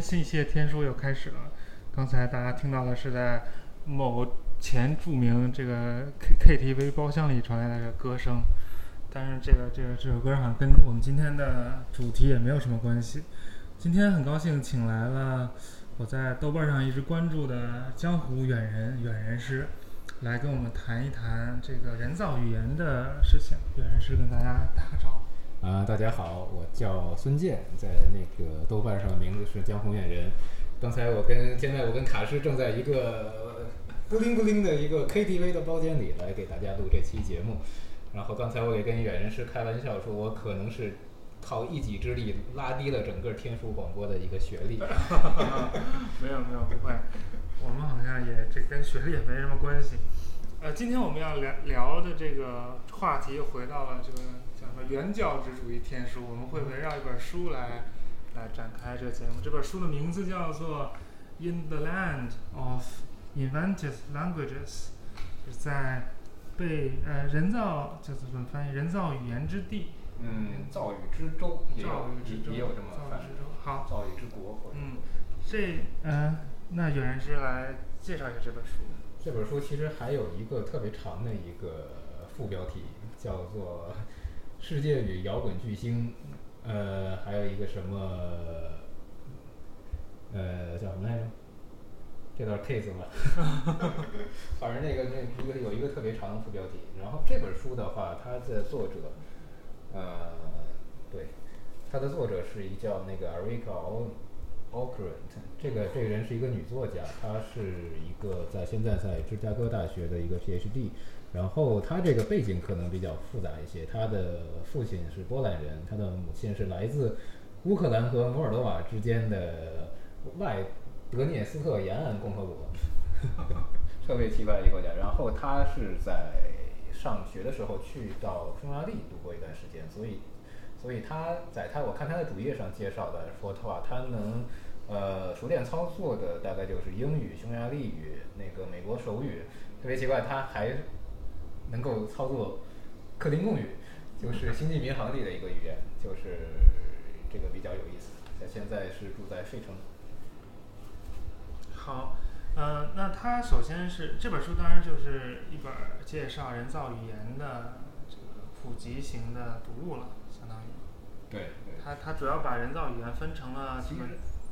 信谢天书又开始了。刚才大家听到的是在某前著名这个 K KTV 包厢里传来的歌声，但是这个这个这首歌好像跟我们今天的主题也没有什么关系。今天很高兴请来了我在豆瓣上一直关注的江湖远人远人师，来跟我们谈一谈这个人造语言的事情。远人师跟大家打个招呼。啊，大家好，我叫孙健，在那个豆瓣上的名字是江湖远人。刚才我跟现在我跟卡师正在一个不灵不灵的一个 KTV 的包间里来给大家录这期节目。然后刚才我也跟远人师开玩笑说，我可能是靠一己之力拉低了整个天书广播的一个学历。没有没有不会，我们好像也这跟学历也没什么关系。呃，今天我们要聊聊的这个话题又回到了这个原教旨主义天书，我们会围绕一本书来来展开这个节目。这本书的名字叫做《In the Land of Invented Languages》，是在被呃人造叫做怎么翻译？人造语言之地。嗯，造语之州也有造语之州，也有这么翻译造语之州。好，造语之国或者嗯，这呃，那有人是来介绍一下这本书。这本书其实还有一个特别长的一个副标题，叫做《世界与摇滚巨星》，呃，还有一个什么，呃，叫什么来着？这段 case 吧，反正那个那一个有一个特别长的副标题。然后这本书的话，它的作者，呃，对，它的作者是一叫那个 Erika O。Okrent，这个这个人是一个女作家，她是一个在现在在芝加哥大学的一个 PhD，然后他这个背景可能比较复杂一些，他的父亲是波兰人，他的母亲是来自乌克兰和摩尔多瓦之间的外德涅斯特沿岸共和国，特别奇怪的一个国家。然后他是在上学的时候去到匈牙利度过一段时间，所以所以他在他我看他的主页上介绍的说的话，他能呃熟练操作的大概就是英语、匈牙利语、那个美国手语，特别奇怪，他还能够操作克林贡语，就是星际民航里的一个语言，就是这个比较有意思。他现在是住在费城。好，呃，那他首先是这本书，当然就是一本介绍人造语言的这个普及型的读物了，相当于。对对它它主要把人造语言分成了其实？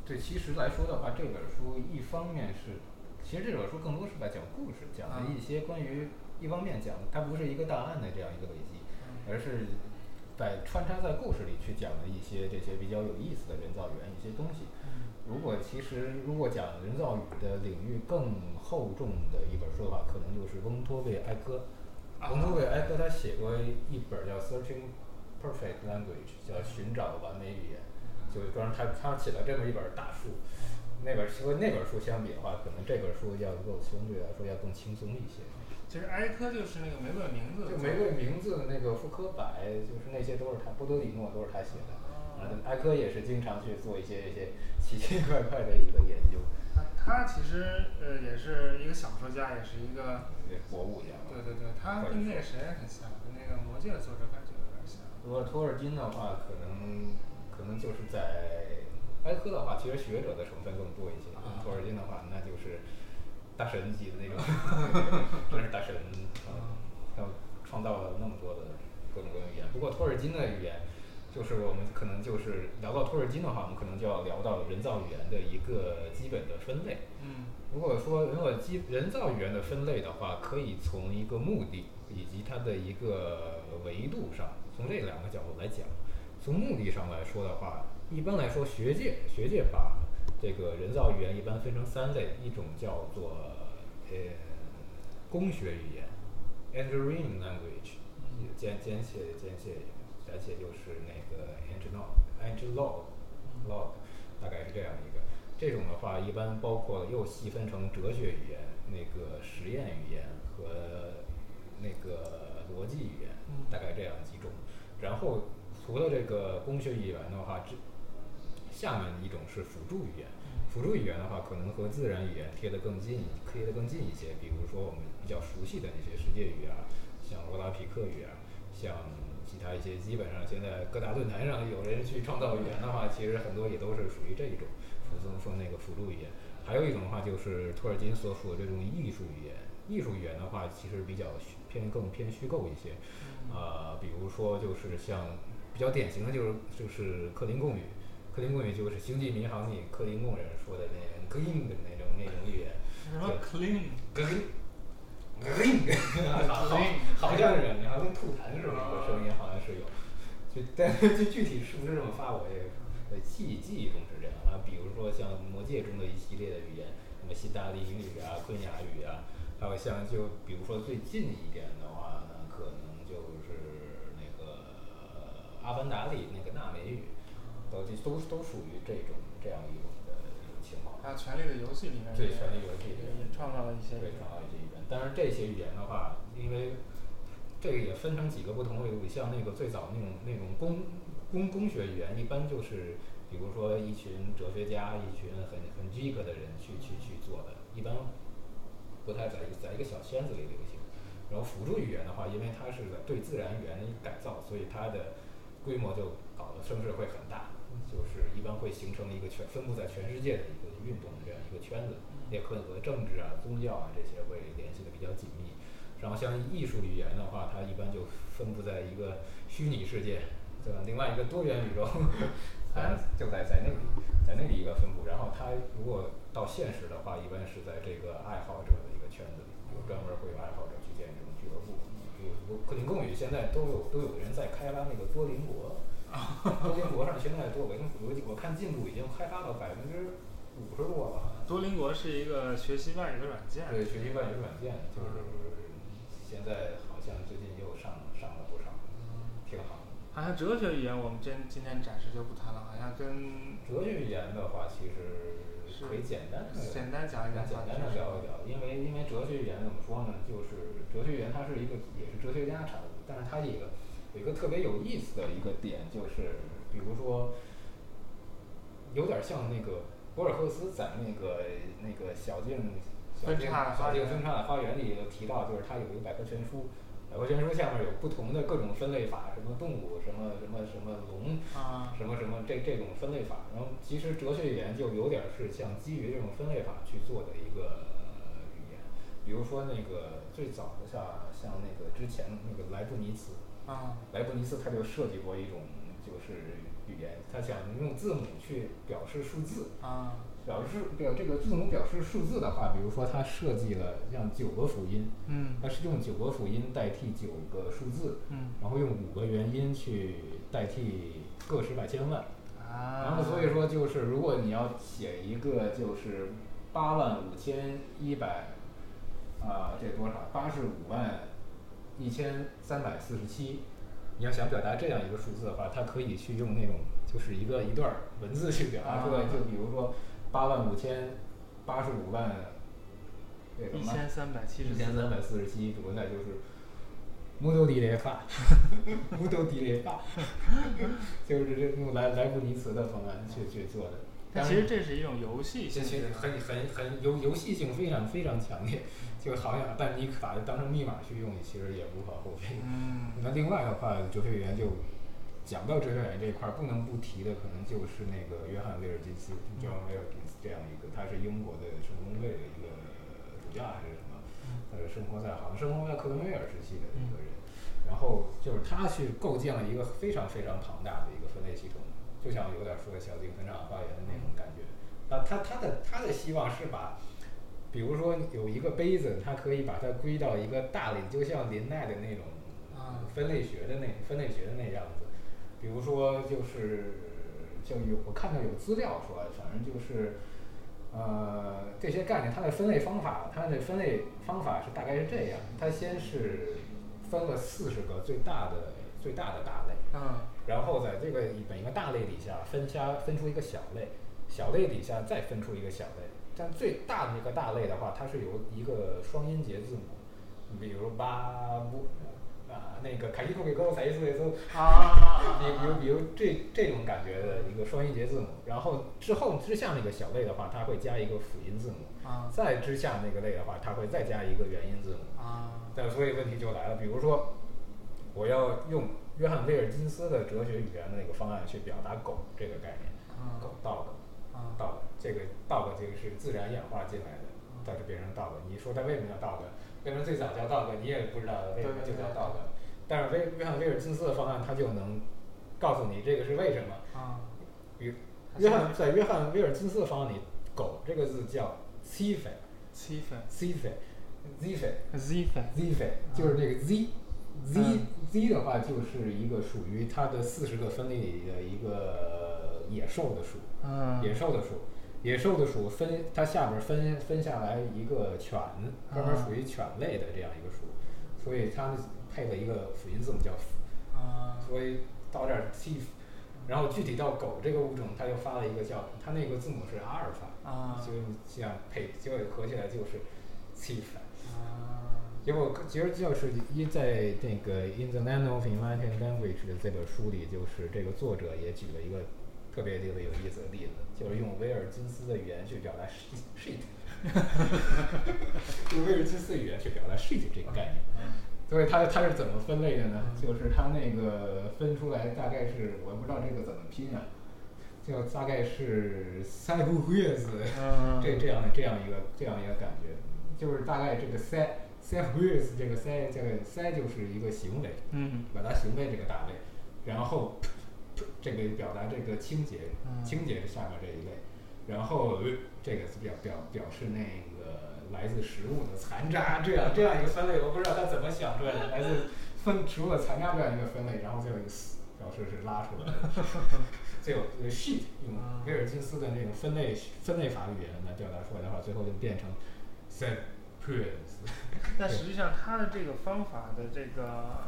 对，其实来说的话，这本书一方面是，其实这本书更多是在讲故事，讲的一些关于一方面讲它不是一个档案的这样一个轨迹，而是在穿插在故事里去讲的一些这些比较有意思的人造语言一些东西。如果其实如果讲人造语的领域更厚重的一本书的话，可能就是翁托维埃科。翁托维埃科他写过一本叫《Searching Perfect Language》，叫寻找完美语言。就是专门他他写了这么一本大书，那本书和那本书相比的话，可能这本书要够相对来说要更轻松一些。其实埃科就是那个玫瑰名字。就玫瑰名字那个复刻版，就是那些都是他，波多里诺都是他写的。啊，埃科也是经常去做一些一些奇奇怪怪的一个研究，他他其实呃也是一个小说家，也是一个。对博物家。对对对，他跟那个谁很像，跟那个《魔戒》的作者感觉有点像。如果托尔金的话，可能可能就是在埃科的话，其实学者的成分更多一些。啊托尔金的话，那就是大神级的那种，真是大神啊！他创造了那么多的各种各样的语言。不过托尔金的语言，就是我们可能就是聊到托尔金的话，我们可能就要聊到人造语言的一个基本的分类。嗯如果说如果基人造语言的分类的话，可以从一个目的以及它的一个维度上，从这两个角度来讲。从目的上来说的话，一般来说，学界学界把这个人造语言一般分成三类，一种叫做呃工学语言 （engineering language），简简写简写简写就是那个 engineer engineer log，大概是这样一个。这种的话，一般包括又细分成哲学语言、那个实验语言和那个逻辑语言，大概这样几种。然后除了这个工学语言的话，这下面一种是辅助语言。辅助语言的话，可能和自然语言贴得更近，贴得更近一些。比如说我们比较熟悉的那些世界语啊，像罗拉皮克语啊，像其他一些基本上现在各大论坛上有人去创造语言的话，其实很多也都是属于这一种。说说那个辅助语言。还有一种的话就是托尔金所属的这种艺术语言。艺术语言的话，其实比较虚偏更偏虚构一些。呃，比如说就是像比较典型的就是就是克林贡语，克林贡语就是星际迷航里克林贡人说的那 clean 的那种那种语言。什么 clean？clean clean，好好像是你好像吐痰似的那个声音，好像是有。就但是就具体是不是这么发，我也呃记忆记忆中是这样啊。比如说像魔戒中的一系列的语言，什么希大利语啊、昆雅语啊，还有像就比如说最近一点的话呢，可能就是那个阿凡达里那个纳美语，都都都属于这种这样一种的一种情况。还有《权力的游戏》里面对也权力游戏里面也创造了一些对，创造一些语言。但是，这些语言的话，因为这个也分成几个不同维度，像那个最早那种那种工工工学语言，一般就是比如说一群哲学家，一群很很 geek 的人去去去做的，一般不太在一在一个小圈子里流行。然后辅助语言的话，因为它是在对自然语言的一个改造，所以它的规模就搞得声势会很大，就是一般会形成一个全分布在全世界的一个运动的这样一个圈子，也可能和政治啊、宗教啊这些会联系的比较紧密。然后像艺术语言的话，它一般就分布在一个虚拟世界，对吧？另外一个多元宇宙，啊，就在在那里，在那里一个分布。然后它如果到现实的话，一般是在这个爱好者的一个圈子里，有专门会有爱好者去建这种俱乐部。比如克林贡语现在都有都有人在开发那个多邻国，多邻国上现在多我我我看进度已经开发到百分之五十多了。多邻国是一个学习外语的软件。对，学习外语软件就是现在好像最近又上上了不少，挺好的。好像哲学语言我们今今天暂时就不谈了，好像跟哲学语言的话，其实可以简单的简单讲一讲简单的聊一聊，因为因为哲学语言怎么说呢？就是哲学语言它是一个也是哲学家产物，但是它一个有一个特别有意思的一个点，就是比如说有点像那个博尔赫斯在那个那个小径小径小径分叉的花园里有提到，就是他有一个百科全书。百科全书下面有不同的各种分类法，什么动物，什么什么什么龙，啊，什么什么这这种分类法。然后其实哲学语言就有点是像基于这种分类法去做的一个语言。比如说那个最早的像像那个之前那个莱布尼茨，啊，莱布尼茨他就设计过一种就是语言，他想用字母去表示数字。啊，表示表这个字母表示数字的话，比如说他设计了像九个辅音，嗯，他是用九个辅音代替九个数字，嗯，然后用五个元音去代替个十百千万，啊，然后所以说就是如果你要写一个就是八万五千一百，啊这多少？八十五万一千三百四十七，你要想表达这样一个数字的话，它可以去用那种就是一个一段文字去表达出来，啊就比如说八万五千八十五万。那个一千三百七十一千三百四十七，主那就是木头地雷法，木头地雷法，就是这用莱莱布尼茨的方案去去做的。但其实这是一种游戏这其实性，很很很游游戏性非常非常强烈，就好像但你把它当成密码去用，其实也无可厚非。嗯，那另外的话，哲学语言就讲到哲学语言这一块儿，不能不提的可能就是那个约翰威尔金斯 （John w i l k i n s 这样一个，他是英国的圣公会的一个主教还是什么？呃，生活在好像生活在克伦威尔时期的一个人。然后就是他去构建了一个非常非常庞大的一个分类系统，就像有点说小径分场花园的那种感觉。那他他的他的希望是把，比如说有一个杯子，它可以把它归到一个大类，就像林奈的那种啊分类学的那分类学的那样子。比如说就是就有我看到有资料说，反正就是。呃，这些概念它的分类方法，它的分类方法是大概是这样：它先是分了四十个最大的最大的大类，嗯，然后在这个每一个大类底下分下分出一个小类，小类底下再分出一个小类。但最大的那个大类的话，它是有一个双音节字母，你比如巴布啊，那个凯西图给勾，凯西图给勾，啊，比比如比如这这种感觉的一个双音节字母，然后之后之下那个小类的话，它会加一个辅音字母，啊再之下那个类的话，它会再加一个元音字母。啊，但所以问题就来了，比如说我要用约翰威尔金斯的哲学语言的那个方案去表达狗这个概念，啊狗 dog 啊 dog，这个 dog 这个是自然演化进来的，导致变成 dog。你说它为什么叫 dog？为什么最早叫 dog？你也不知道为什么就叫 dog。但是威约翰威尔金斯的方案，他就能告诉你这个是为什么。啊，约约翰在约翰威尔金斯的方案里，狗这个字叫 c i f e c i f e z i f e z 分 z i f e 就是这个 z。z 嗯 z 的话就是一个属于它的四十个分类里的一个野兽的数，嗯野兽的数，野兽的属分它下边分分下来一个犬，专门啊属于犬类的这样一个属，所以它配了一个辅音字母叫啊所以到这儿 t，然后具体到狗这个物种，它又发了一个叫它那个字母是阿尔法，啊就这样配，结果合起来就是 t。啊结果其实就是一在那个《In the Land of Invented Language》的这本书里，就是这个作者也举了一个特别特别有意思的例子，就是用威尔金斯的语言去表达 shit，shit 用威尔金斯的语言去表达 shit 这个概念。所以它它是怎么分类的呢？就是它那个分出来大概是我不知道这个怎么拼啊，就大概是塞布约斯嗯 这这样的这样一个这样一个感觉，就是大概这个 se self-use 这个 se 这个 se 就是一个行为，嗯表达行为这个大类，然后这个表达这个清洁嗯清洁下面这一类，然后呃这个是表表表示那个来自食物的残渣这样这样一个分类，我不知道他怎么想出来的，来自分食物的残渣这样一个分类，然后最后一个表示是拉出来的。最后这个 sheet 用啊威尔金斯的那种分类分类法语言来表达出来的话，最后就变成 separates。但实际上，他的这个方法的这个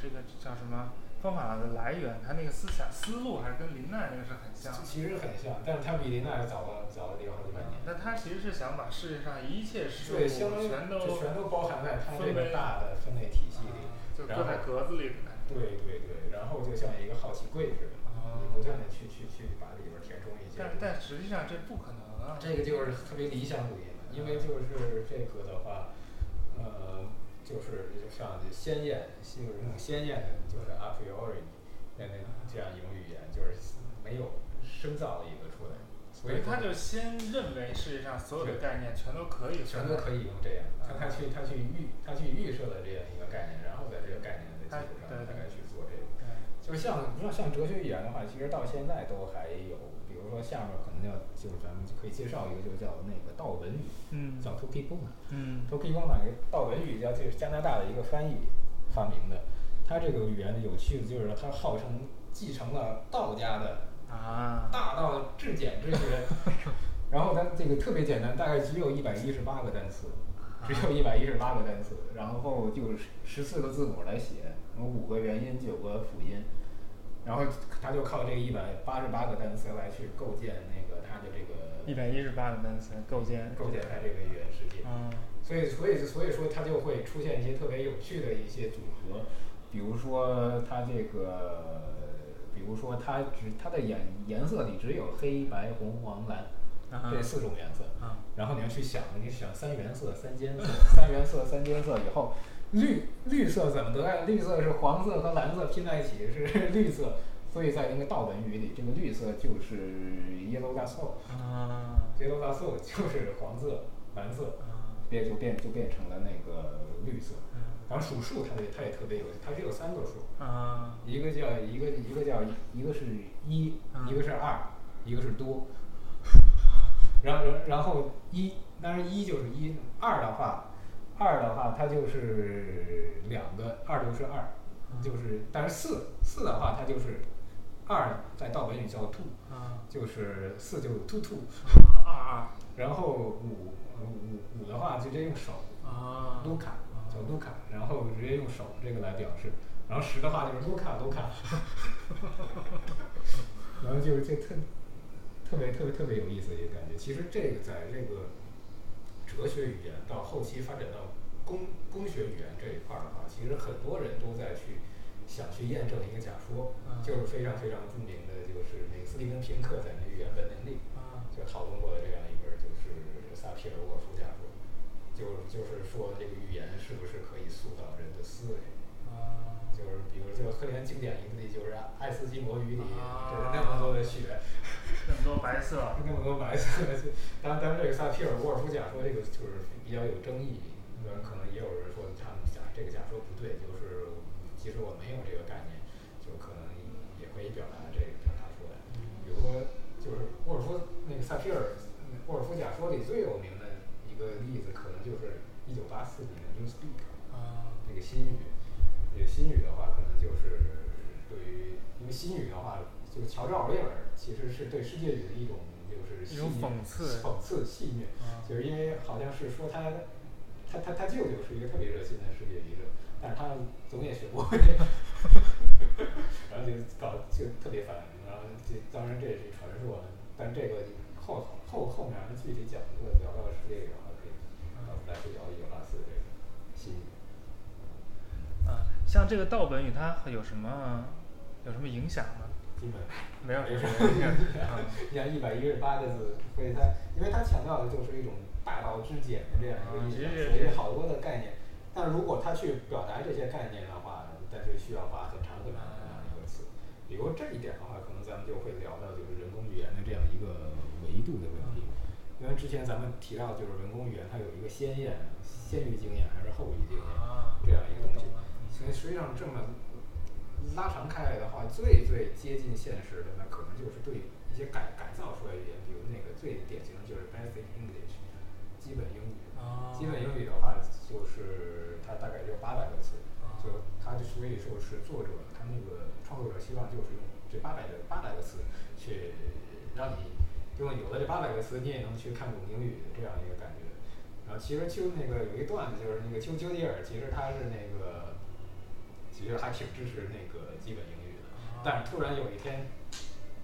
这个叫什么方法的来源，他那个思想思路还是跟林奈那个是很像的。其实很像，但是他比林奈早了早了地方好几百年。但他其实是想把世界上一切事物全都就全都包含在他这个大的分类体系里啊，就搁在格子里的感觉。对对对，然后就像一个好奇柜似的，啊你不断的去去去把里边填充一些但。但实际上这不可能啊。这个就是特别理想主义嘛，因为就是这个的话，呃，就是就像鲜艳，就是那种鲜艳的，就是 a priori 那那这样一种语言，就是没有深造的一个出来，所以他就先认为世界上所有的概念全都可以全都可以用这样，他他去他去预他去预设了这样一个概念，然后在这个概念的基础上大概去做这个。对就像你要像哲学语言的话，其实到现在都还有，比如说下面可能要就是咱们可以介绍一个，就叫那个道文语，嗯。叫 Tokigona。嗯。Tokigona 这个道文语叫这是加拿大的一个翻译发明的，它这个语言的有趣的就是它号称继承了道家的啊。大道至简之学，然后它这个特别简单，大概只有一百一十八个单词，只有一百一十八个单词，然后就是十四个字母来写，五个元音，九个辅音，然后他就靠这个一百八十八个单词来去构建那个它的这个一百一十八个单词构建构建它这个语言世界。嗯所以，所以，所以说它就会出现一些特别有趣的一些组合，比如说它这个，比如说它只它的颜颜色里只有黑白红黄蓝啊这四种颜色，啊然后你要去想，你想三原色三间色，三原色三间色以后，绿绿色怎么得来？绿色是黄色和蓝色拼在一起是绿色，所以在那个道本语里，这个绿色就是 yellow gas hole。啊 yellow gas hole 就是黄色、蓝色，啊变就变就变成了那个绿色。嗯然后数数它也它也特别有，它只有三个数，啊一个叫一个一个叫一个是一，嗯一个是二，一个是多。然后然然后一，当然一就是一，二的话，二的话它就是两个，二就是二，就是但是四四的话它就是二，在道本里叫 two，啊就是四就是 two two，二二。然后五五五的话直接用手二啊卢卡叫卢卡，然后直接用手这个来表示，然后十的话就是卢卡卢卡，然后就是这特特别特别特别有意思的一个感觉。其实这个在这个哲学语言到后期发展到工工学语言这一块儿的话，其实很多人都在去想去验证一个假说，嗯就是非常非常著名的，就是那个斯蒂芬平克在那《语言本能力》啊就讨论过的这样一本就是萨皮尔沃夫假说，就就是说这个语言是不是可以塑造人的思维。啊就是比如这个赫连经典一个例，就是爱斯基摩语里啊就是那么多的雪，那么多白色，那么多白色，当当然这个萨皮尔沃尔夫假说这个就是比较有争议，可能也有人说他们假这个假说不对，就是其实我没有这个概念，就可能也可以表达这个表达出来。比如说，就是沃尔夫那个萨皮尔沃尔夫假说里最有名的一个例子，可能就是一九八四年的 Newspeak，啊，那个新语，那个新语的话，可能就是对于因为新语的话，就是乔治奥威尔其实是对世界语的一种就是戏一种讽刺讽刺戏谑，啊就是因为好像是说他他他他舅舅是一个特别热心的世界语者，但是他总也学不会，然后就搞就特别烦，然后这当然这也是传说，但这个后后后面具体讲如果聊到世界语的话，可以到时候再去聊一九八四这个新语。啊，像这个道本与它有什么有什么影响吗？基本没有没什什么么影响 啊你像一百一十八个字，所以它因为它强调的就是一种大道至简的这样一个意思，所以好多的概念。但如果他去表达这些概念的话，但是需要花很长很长很长一个词。比如这一点的话，可能咱们就会聊到就是人工语言的这样一个维度的问题。因为之前咱们提到，就是人工语言它有一个先验、先于经验还是后于经验啊这样一个东西。所以实际上这么拉长开来的话，最最接近现实的，那可能就是对一些改改造出来的语言，比如那个最典型的就是 Basic English，基本英语。啊基本英语的话，就是它大概就八百个词，啊就它就所以说是作者他那个创作者希望就是用这八百个八百个词去让你用有了这八百个词，你也能去看懂英语的这样一个感觉。然后其实就那个有一段子，就是那个丘丘吉尔，其实他是那个其实还挺支持那个基本英语的，但是突然有一天，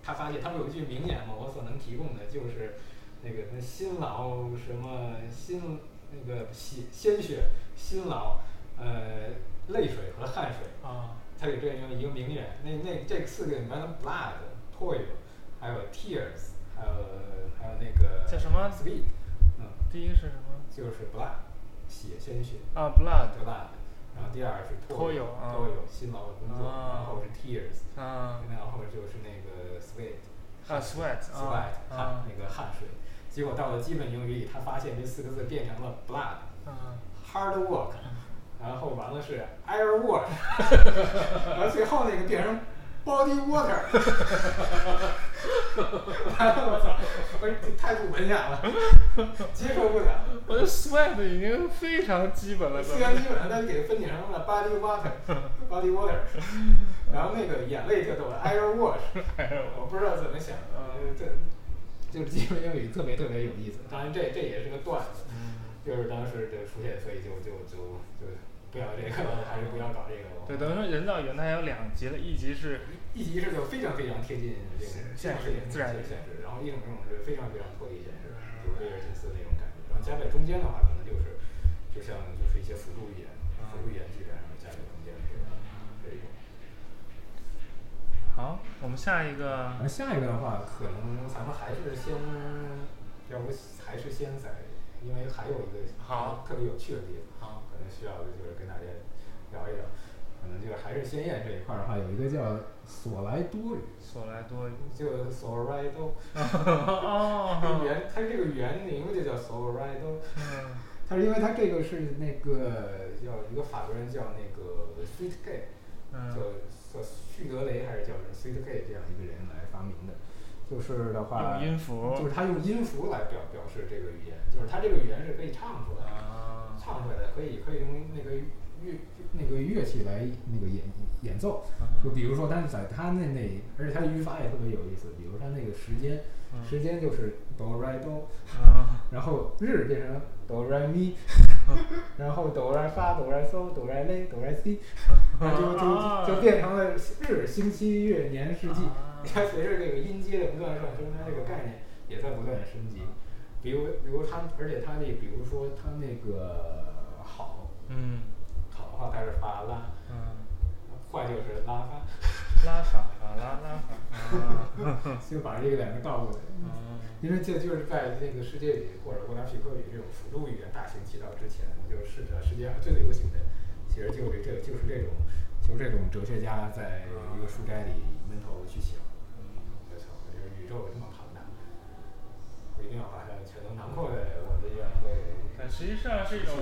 他发现他们有一句名言嘛，我所能提供的就是那个什么辛劳什么辛那个血鲜血、辛劳、呃泪水和汗水，啊他有这样一个名言。那那这四个里面的 blood、toil，还有 tears，还有还有那个叫什么 sweet，嗯，第一个是什么？就是 blood，血鲜血。啊，blood blood，然后第二是 Toil，啊 toil 辛劳的工作，啊然后是 tears，啊然后就是那个 sweat，啊，sweat，sweat 啊汗啊那个汗水。结果到了基本英语里，他发现这四个字变成了 blood。啊 hard work，然后完了是 air work，然后最后那个变成 body water，完了我操，我说这太不文雅了，接受不了。我的 sweat 已经非常基本了，虽然基本上他给分解成了 body water，body water，然后那个眼泪叫做 air wash，我不知道怎么想的，呃这就是基本英语特别特别有意思。当然这这也是个段子，就是当时这出现，所以就就就就不要这个，还是不要搞这个。对，等于说人造语言它还有两级了，一级是一级是就非常非常贴近这个现实现自然现实，然后一种这种是非常非常脱离现实，就是威尔金斯那种感觉。然后加在中间的话，可能就是就像就是一些辅助语言，辅助语言基本上是加在中间的这个这一种。好，我们下一个然后下一个的话，可能咱们还是先，要不还是先在，因为还有一个好特别有趣的地方，好可能需要的就是跟大家聊一聊。可能就是还是鲜艳这一块儿的话，有一个叫索莱多语，索莱多语。就索莱多，哦，语言它这个语言名字就叫索莱多。嗯它是因为它这个是那个叫一个法国人叫那个 Sweet Gay，嗯叫叫旭德雷还是叫什么 Sweet Gay 这样一个人来发明的。就是的话，用音符就是他用音符来表表示这个语言，就是他这个语言是可以唱出来的，啊唱出来的可以可以用那个乐那个乐器来那个演演奏。就比如说，但是在他那那，而且他的语法也特别有意思，比如他那个时间，嗯时间就是哆来哆，啊然后日变成哆来咪，然后哆来发哆来嗦哆来嘞哆来西，就就就变成了日、星期、月、年、世纪。它，随着这个音阶的不断上升，它这个概念也在不断升级。比如，比如它，而且它那，比如说它那个好，嗯好的话它是发拉，嗯，坏就是拉发，拉法法拉拉法啊 就把这个两个倒过来。啊因为这就是在那个世界语或者波拉皮克语这种辅助语言大行其道之前，就是世界上最流行的，其实就是这就是这种就是这种哲学家在一个书斋里闷头去想，我操，就是宇宙有这么庞大，我一定要把它全都囊括在我的演会。但实际上是一种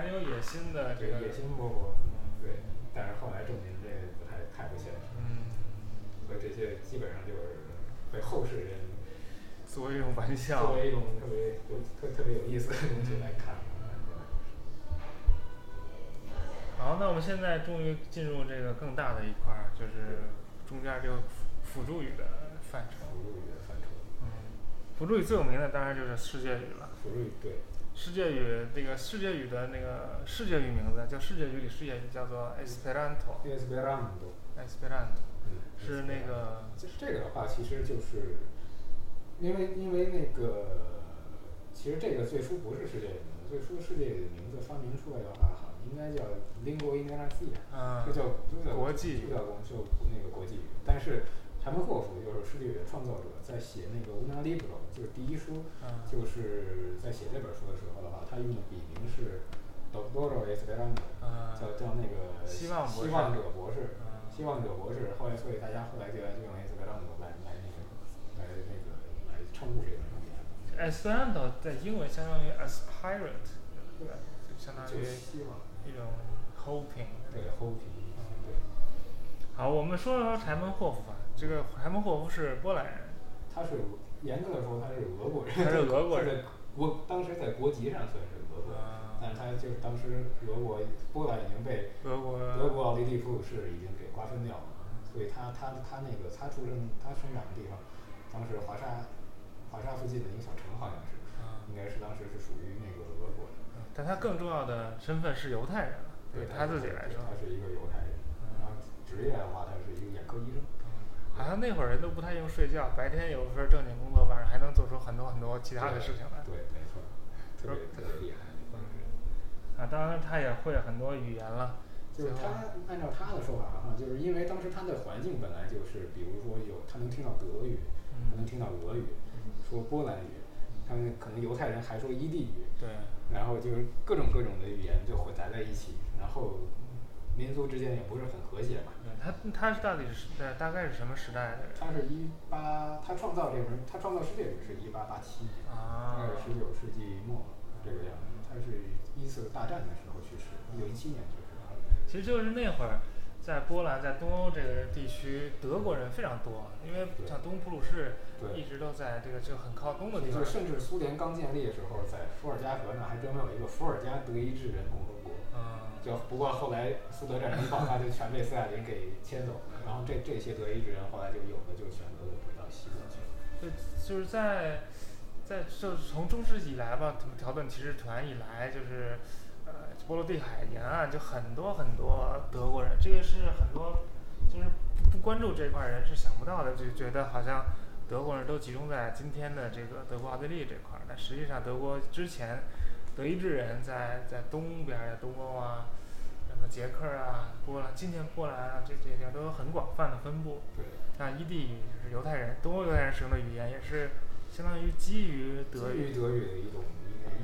很有野心的这个野心勃勃，嗯对，但是后来证明这不太太不现实，嗯，所以这些基本上就是被后世人作为一种玩笑作。为一种特别有特特别有意思的东西来看。好，那我们现在终于进入这个更大的一块儿，就是中间这个辅辅助语的范畴。辅助语的范畴，嗯，辅助语最有名的当然就是世界语了。辅助语对，世界语那个世界语的那个世界语名字叫世界语里世界语叫做 Esperanto。Esperanto，Esperanto 嗯，是那个就是这个的话，其实就是因为因为那个，其实这个最初不是世界语名字，最初世界语的名字发明出来的话，好像应该叫 lingua 就叫就叫国际就叫就那个国际语。但是柴门霍夫就是世界语的创造者，在写那个《Una Libro》就是第一书，嗯就是在写这本书的时候的话，他用的笔名是 Doctor Esperanto，嗯叫叫那个希望希望者博士，嗯希望者博士。后来，所以大家后来就来就用 Esperanto 来来那个来那个来称呼这个东西。Esperanto 在英文相当于 aspirant，对吧？就相当于希望一种 hoping。对 hoping 对，好，我们说说柴门霍夫吧。这个海默霍夫是波兰人，他是严格的说他是俄国人，他是俄国人在 国当时在国籍上算是俄国但是他就是当时俄国波兰已经被俄国德国奥地利普鲁士已经给瓜分掉了，所以他他他那个他出生他生长的地方，当时华沙华沙附近的一个小城好像是，啊应该是当时是属于那个俄国的。但他更重要的身份是犹太人，对他自己来说。他是一个犹太人，然后职业的话，他是一个眼科医生。好像那会儿人都不太用睡觉，白天有份正经工作，晚上还能做出很多很多其他的事情来。对，没错，特别特别厉害那帮人。啊，当然他也会很多语言了。就是他按照他的说法哈，就是因为当时他的环境本来就是，比如说有他能听到德语，他能听到俄语，说波兰语，他们可能犹太人还说伊地语，对，然后就是各种各种的语言就混杂在一起，然后民族之间也不是很和谐嘛。对他他是到底是呃大概是什么时代的人？他是一八，他创造这门，他创造世界也是一八八七年，啊大概是十九世纪末这个样子。他是一次大战的时候去世，一九一七年去世。其实就是那会儿，在波兰，在东欧这个地区，德国人非常多，因为像东普鲁士一直都在这个就很靠东的地方。甚至苏联刚建立的时候，在伏尔加河那还专门有一个伏尔加德意志人共和国。嗯，就不过后来苏德战争爆发，就全被斯大林给迁走了。然后这这些德意志人后来就有的就选择了回到西边去了。就就是在在就是从中世纪以来吧，条顿骑士团以来，就是呃波罗的海沿岸就很多很多德国人，这个是很多就是不不关注这块儿人是想不到的，就觉得好像德国人都集中在今天的这个德国奥地利这块儿，但实际上德国之前德意志人在在东边儿的东欧啊。什么捷克啊、波兰、今天波兰啊，这这些都有很广泛的分布。对，那伊地语就是犹太人，东欧犹太人使用的语言，也是相当于基于德语。基于德语的一种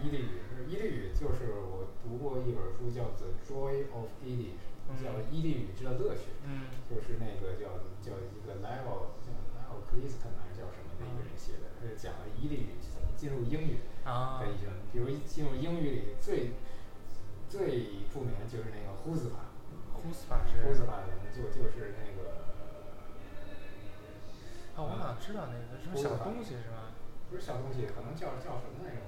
伊地语。伊利语就是我读过一本书叫《The Joy of Yiddish》，叫《伊利语之乐趣》。嗯就是那个叫叫一个 Leo 叫 Leo Cliston 还是叫什么的一个人写的，他就讲了伊利语怎么进入英语啊的一些，比如进入英语里最最著名的就是那个 h u s p a 呼斯法 h u s 是 p a 就就是那个啊，我好像知道那个什么小东西是吧？不是小东西，可能叫叫什么那种，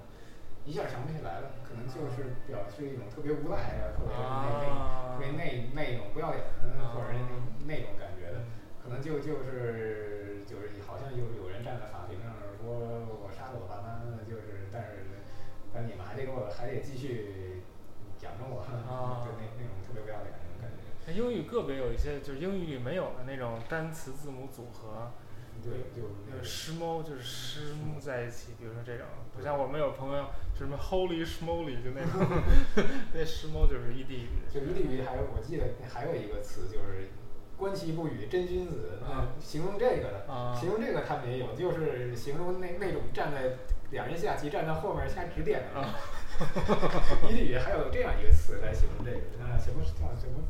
一下想不起来了，可能就是表示一种特别无赖啊，特别那那特别那那种不要脸的或者那那种感觉的，可能就就是就是好像有有人站在法庭上说我杀了我爸妈，就是但是但你们还得给我还得继续养着我，就那那种特别不要脸的感觉。那英语个别有一些就是英语里没有的那种单词字母组合，对，就就是诗猫就是师母在一起，比如说这种，不像我们有朋友就什么 Holy schmoly 就那种，那师猫就是伊地语。就伊地语还有我记得还有一个词就是。观其不语真君子，啊形容这个的，啊形容这个他们也有，就是形容那那种站在两人下棋站在后面瞎指点的，啊伊利语还有这样一个词来形容这个，啊，什么叫什么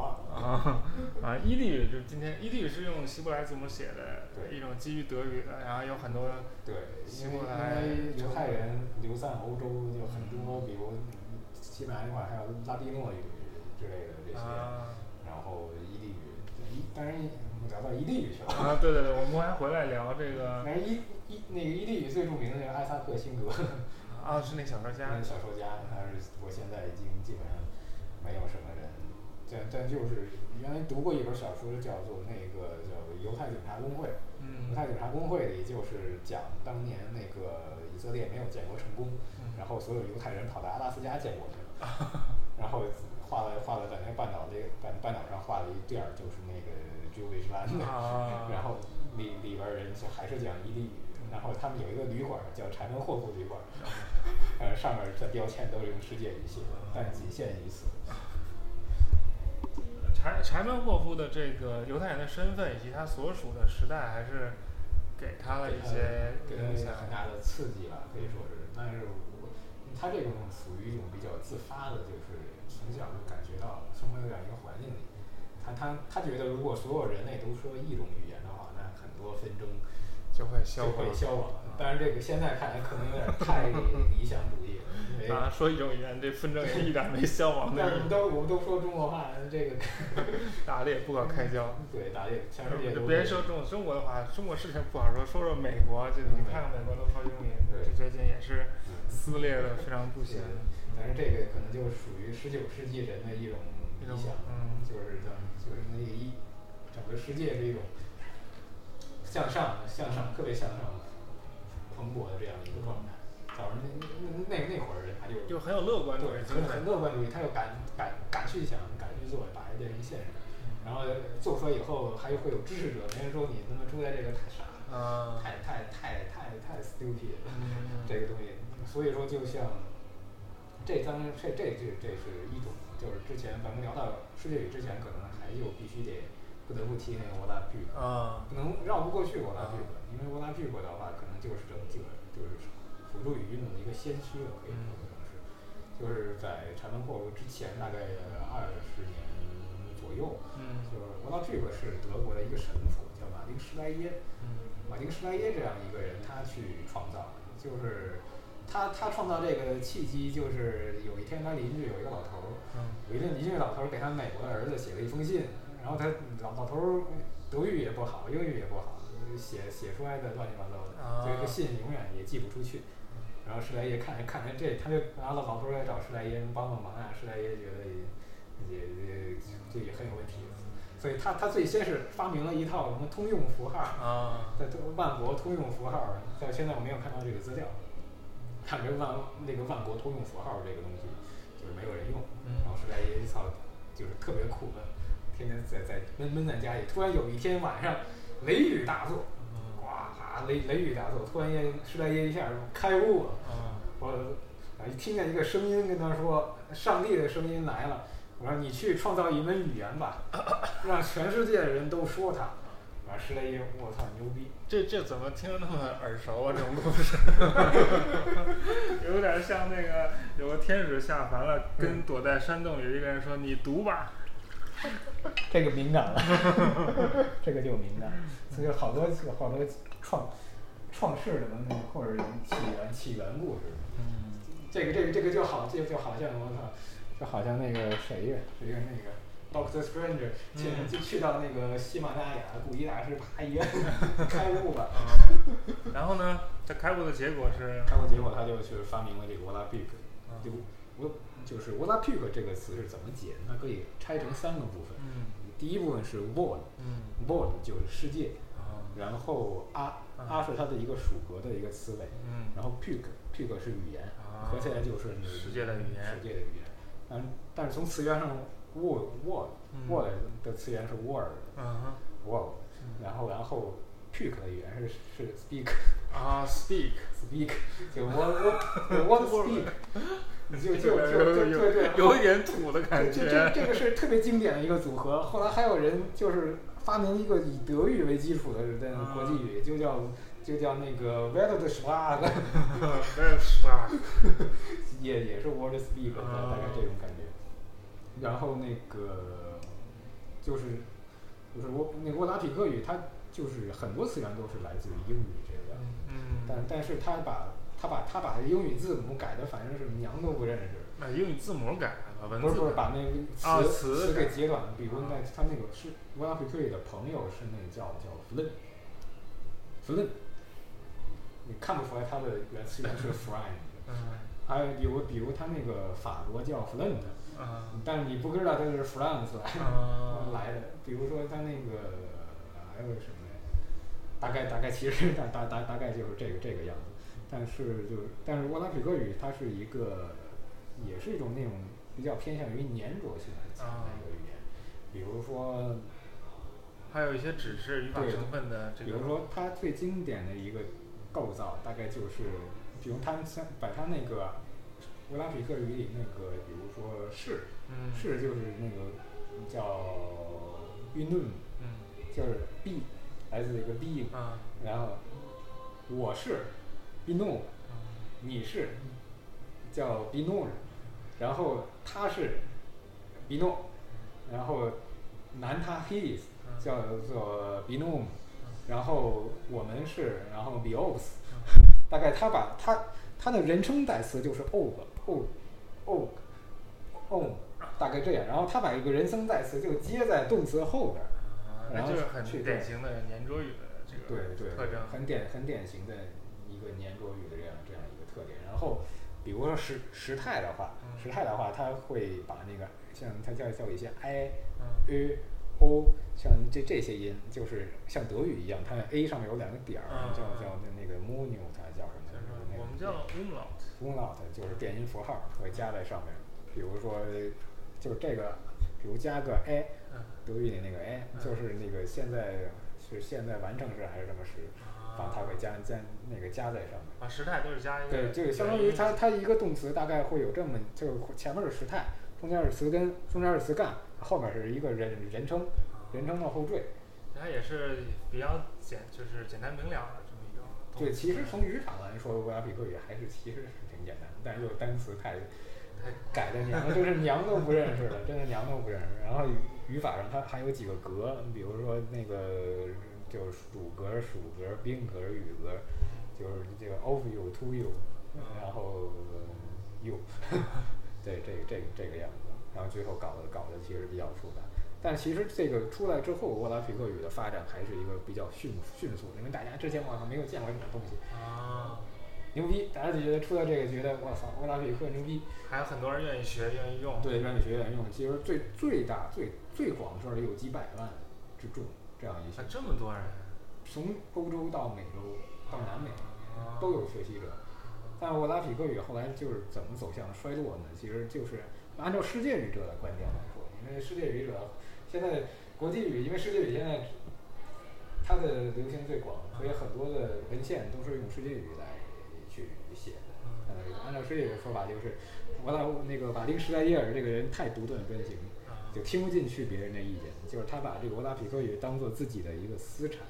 忘了。啊啊，伊利语就是今天伊利语是用希伯来字母写的，对一种基于德语的，然后有很多对，希伯来犹太人流散欧洲，就很多，比如西班牙那块儿还有拉丁诺语之类的这些，啊然后伊利语，伊当然我聊到伊利语去了。啊，对对对，我们还回来聊这个反正伊伊那个伊利语最著名的那个艾萨克辛格，啊，是那小说家那小说家，但是我现在已经基本上没有什么人，但但就是原来读过一本小说，叫做那个叫《犹太警察工会》。嗯犹太警察工会里就是讲当年那个以色列没有建国成功，嗯然后所有犹太人跑到阿拉斯加建国去了，然后画了画了在那半岛这半半岛上画了一地儿，就是那个 Jewish land，啊然后里里边儿人就还是讲伊利语，然后他们有一个旅馆儿叫柴门霍夫旅馆儿，呃上面的标签都是用世界语写的，但仅限于此。柴柴门霍夫的这个犹太人的身份以及他所属的时代，还是给他了一些给他影响。很大的刺激吧，可以说是。但是我他这种属于一种比较自发的，就是从小就感觉到生活在这样一个环境里。他他他觉得，如果所有人类都说一种语言的话，那很多纷争就会消就会亡消亡啊。当然，这个现在看来可能有点太理想主义了，啊，说一种语言，这纷争也一点没消亡的但是我们意思，都我们都说中国话，这个 打的也不可开交。对打猎全世界都别说中中国的话，中国事情不好说，说说美国，就你看看美国都说英语，对这最近也是嗯撕裂的非常不行。但是这个可能就属于十九世纪人的一种理想，嗯就是咱们就是那个一整个世界是一种向上、向上、特别向上、蓬勃的这样一个状态。早上那那那那会儿人他就就很有乐观主义对，精很很神。乐观主义，他就敢敢敢去想，敢去做，把这变成现实。然后做出来以后，还会有支持者，没人说你他妈出来这个太傻了，啊，太太太太太 stupid 这个东西，所以说就像这当然这这这这是一种，就是之前咱们聊到世界语之前，可能还就必须得不得不提那个沃拉 pyk，啊不能绕不过去沃拉 pyk，因为沃拉 pyk 的话，可能就是整个就是辅助语运动的一个先驱了，可以说可能是，就是在柴门霍夫之前大概二十年左右，嗯。就是沃拉 pyk 是德国的一个神父，叫马丁施莱耶。嗯。马丁施莱耶这样一个人，他去创造，就是他他创造这个契机，就是有一天他邻居有一个老头有一天邻居老头儿给他美国的儿子写了一封信，然后他老老头儿德语也不好，英语也不好，写写出来的乱七八糟的，啊。这个信永远也寄不出去。然后施莱耶看看见这，他就拿了老头儿来找施莱耶帮帮忙啊，施莱耶觉得也也也这也很有问题，所以他他最先是发明了一套什么通用符号。啊在这万国通用符号，到现在我没有看到这个资料，看这万那个万国通用符号这个东西就是没有人用，嗯然后施莱耶一操就是特别苦闷，天天在在闷闷在家里。突然有一天晚上雷雨大作，哇雷雷雨大作，突然间施莱耶一下开悟了，啊我啊一听见一个声音跟他说，上帝的声音来了，我说你去创造一门语言吧，让全世界的人都说它。啊，施莱耶，我操，牛逼！这这怎么听着那么耳熟啊？这种故事，有点像那个有个天使下凡了，跟躲在山洞里一个人说：“你读吧。这个敏感了，这个就敏感。所以好多好多创创世的文明，或者起源起源故事，”嗯这个这个这个就好，这个就好像我操，就好像那个谁呀，谁呀那个 Doctor Stranger 去、嗯就去到那个喜马拉雅，古一大师啪一摁开悟了。啊，然后呢，他开悟的结果是开悟结果他就去发明了这个 w a l a p i k 啊就我就是 w a l a p i k 这个词是怎么解？它可以拆成三个部分。嗯第一部分是 world，world 嗯就是世界，啊然后啊啊啊是它的一个属格的一个词尾，嗯。然后 pig pig 是语言，啊合起来就是那个世界的语言世界的语言。嗯，但是从词源上，word word 嗯。Word 的词源是 word 嗯 word，嗯。然后然后 pig 的语言是是 speak 啊，speak，speak，就 what what what speak，就就 就就对对，有一点土的感觉这这。这个是特别经典的一个组合。后来还有人就是发明一个以德语为基础的那个国际语，就叫就叫那个 w e l d s p r a g，very smart，也也是 word speak，大概这种感觉。然后那个就是就是沃那个沃达匹克语，它就是很多词源都是来自于英语这个。嗯，但但是它把它把它把英语字母改的反正是娘都不认识，把英语字母改。了，文字不是不是把那个啊词词给截短了。比如啊那他那个是乌拉皮克语的朋友是那个叫叫 Flynn，Flynn，你看不出来他的原词源是 Friend。嗯还有比如比如他那个法国叫 Flint，啊但是你不知道他是 France 来的。比如说他那个还有什么呀？大概大概其实大大大大概就是这个这个样子。但是就是但是沃拉匹克语它是一个，也是一种那种比较偏向于粘着性很强的一个语言。比如说还有一些指示语法成分的这个，比如说它最经典的一个构造，大概就是，比如它像把它那个乌拉皮克语里那个，比如说是嗯是就是那个叫运动，嗯就是 be 来自一个 be，啊然后我是 no，啊你是叫 no，然后他是 be no，然后男他 his 嗯。叫做 no，然后我们是，然后 be os，大概他把他他的人称代词就是 og og og on，大概这样，然后他把一个人称代词就接在动词后边然后就是很去典型的粘着语的这对个对，特征，很典很典型的一个粘着语的这样这样一个特点。然后，比如说时时态的话，嗯时态的话，它会把那个像它叫叫一些 i、嗯 a、o，像这这些音，就是像德语一样，它 a 上面有两个点儿，嗯叫叫那个 m o n u 它叫什么？我们叫 umlaut，umlaut 就是变音符号会加在上面。比如说，就是这个，比如加个 a，嗯德语里那个 a，嗯就是那个现在是现在完成时还是什么时？把它会加加那个加在上面。啊时态都是加一个对，就相当于它它一个动词大概会有这么，就是前面是时态，中间是词根，中间是词干，后面是一个人人称，人称的后缀。它也是比较简，就是简单明了的这么一种。对，其实从语法来说，乌拉比克语还是其实是挺简单的，但是就是单词太太改的娘，就是娘都不认识了，真的娘都不认识。然后语语法上它还有几个格，比如说那个就是主格、属格、宾格、语格，就是这个 of you、to you，然后 you，对，这个这个这个样子。然后最后搞的搞的其实比较复杂，但其实这个出来之后，沃拉皮克语的发展还是一个比较迅迅速的，因为大家之前网上没有见过这种东西，啊，牛逼，大家就觉得出来这个觉得我操，沃拉皮克牛逼。还有很多人愿意学，愿意用。对，愿意学愿意用，其实最最大、最最广这儿有几百万之众这样一些啊，，这么多人。从欧洲到美洲到南美啊都有学习者。但沃拉匹克语后来就是怎么走向衰落呢？其实就是按照世界语者的观点来说，因为世界语者现在国际语，因为世界语现在它的流行最广，所以很多的文献都是用世界语来去写的。呃，按照世界语的说法，就是我拉那个马丁施莱耶尔这个人太独断专行，啊就听不进去别人的意见，就是他把这个沃拉匹克语当做自己的一个私产，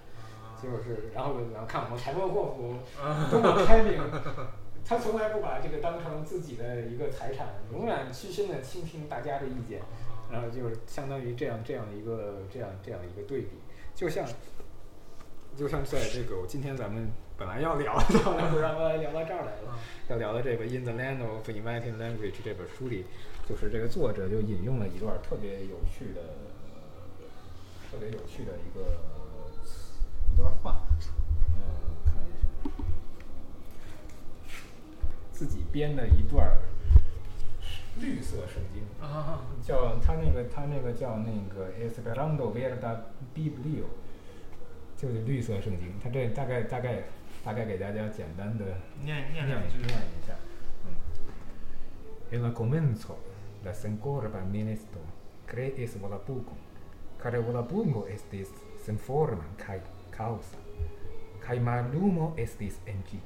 啊就是然后然后看我们柴门霍夫啊多么开明，他从来不把这个当成自己的一个财产，永远虚心的倾听大家的意见，然后就是相当于这样这样一个这样这样一个对比，就像就像在这个今天咱们本来要聊的，然后让他聊到这儿来了。要聊的这个《In the Land of Inventing Language》这本书里，就是这个作者就引用了一段特别有趣的、特别有趣的一个一段话。嗯，看一下，自己编的一段绿色圣经，啊叫他那个他那个叫那个 Esperando Verda Biblio，就是绿色圣经。他这大概大概大概给大家简单的念念念两句。念一下。嗯 En la comenzo, la sencorba ministro creis volapukon, carevola plumo estis senforma kai causa kai malumo estis en gi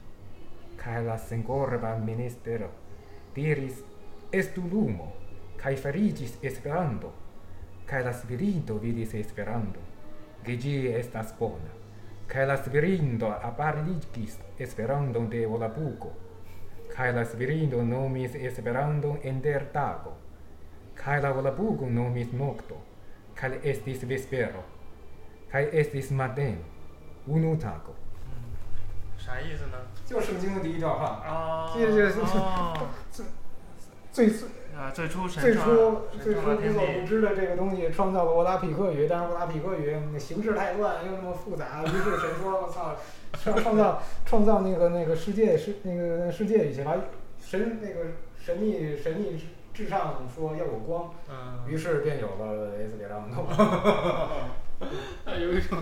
kai la sengorba ministero diris estu lumo kai ferigis esperando kai la spirito vidis esperando che gi estas bona kai la spirindo aparligis esperando de volapuco kai la spirindo nomis esperando en der tago kai la volapuco nomis nocto kaj estis vespero, kaj estis mateno, unu tago。嗯，啥意思呢？就是圣经的第一句话。啊，这这这哦最最啊，最初神最初最初创了天无所不，知的这个东西创造了沃拉匹克语，但是沃拉匹克语那形式太乱，又那么复杂，于是神说：“我操，创创造创造那个那个世界是那个世界语去吧神那个神秘神秘至至上说要有光，嗯，于是便有了 S 别让诺，那有一种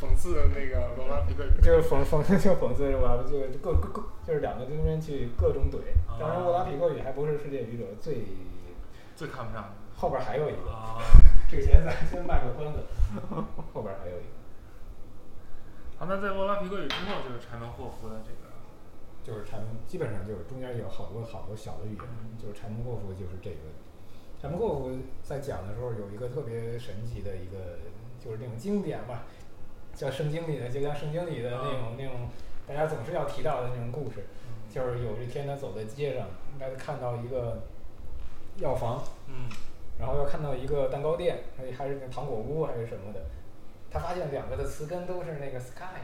讽刺的那个罗拉皮克语，就是讽讽就讽刺是吧？就各各各就是两个中间去各种怼。当然，沃拉皮克语还不是世界语者最最看不上的后边还有一个。啊。这个先咱先卖个关子，后边还有一个，好，那在罗拉皮克语之后就是柴门霍夫的这个，就是禅宗，基本上就是中间有好多好多小的语言，嗯就是禅门霍夫就是这个。禅门霍夫在讲的时候有一个特别神奇的一个，就是那种经典吧，叫圣经里的，就像圣经里的那种、那种，大家总是要提到的那种故事。就是有一天他走在街上，他看到一个药房，嗯然后又看到一个蛋糕店，还还是那糖果屋还是什么的，他发现两个的词根都是那个 sky，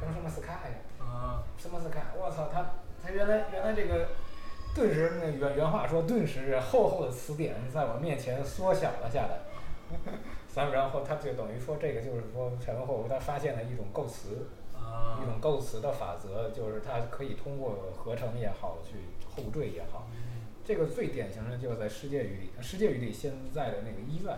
什么什么 sky，啊什么斯凯我操，他他原来原来这个，顿时那原原话说，顿时厚厚的词典在我面前缩小了下来。咱们然后他就等于说，这个就是说，前文霍夫他发现了一种构词，啊一种构词的法则，就是它可以通过合成也好，去后缀也好，这个最典型的就是在世界语里，世界语里现在的那个医院，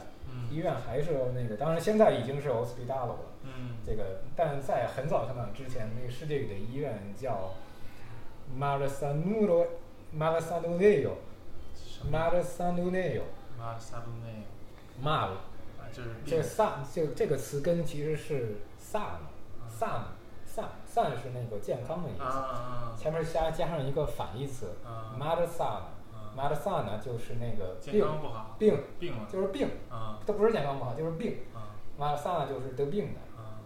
医嗯院还是那个，当然现在已经是 hospital 了，嗯。这个，但在很早很早之前，那个世界语的医院叫啊，就是这 san 这个这个词根其实是 san san san san 是那个健康的意啊思，啊。前面加加上一个反义词啊。Marsan 啊，Marsan 呢就是那个健病康不好，病病了就是病，啊。它不是健康不好就是病啊，Marsan 就是得病的。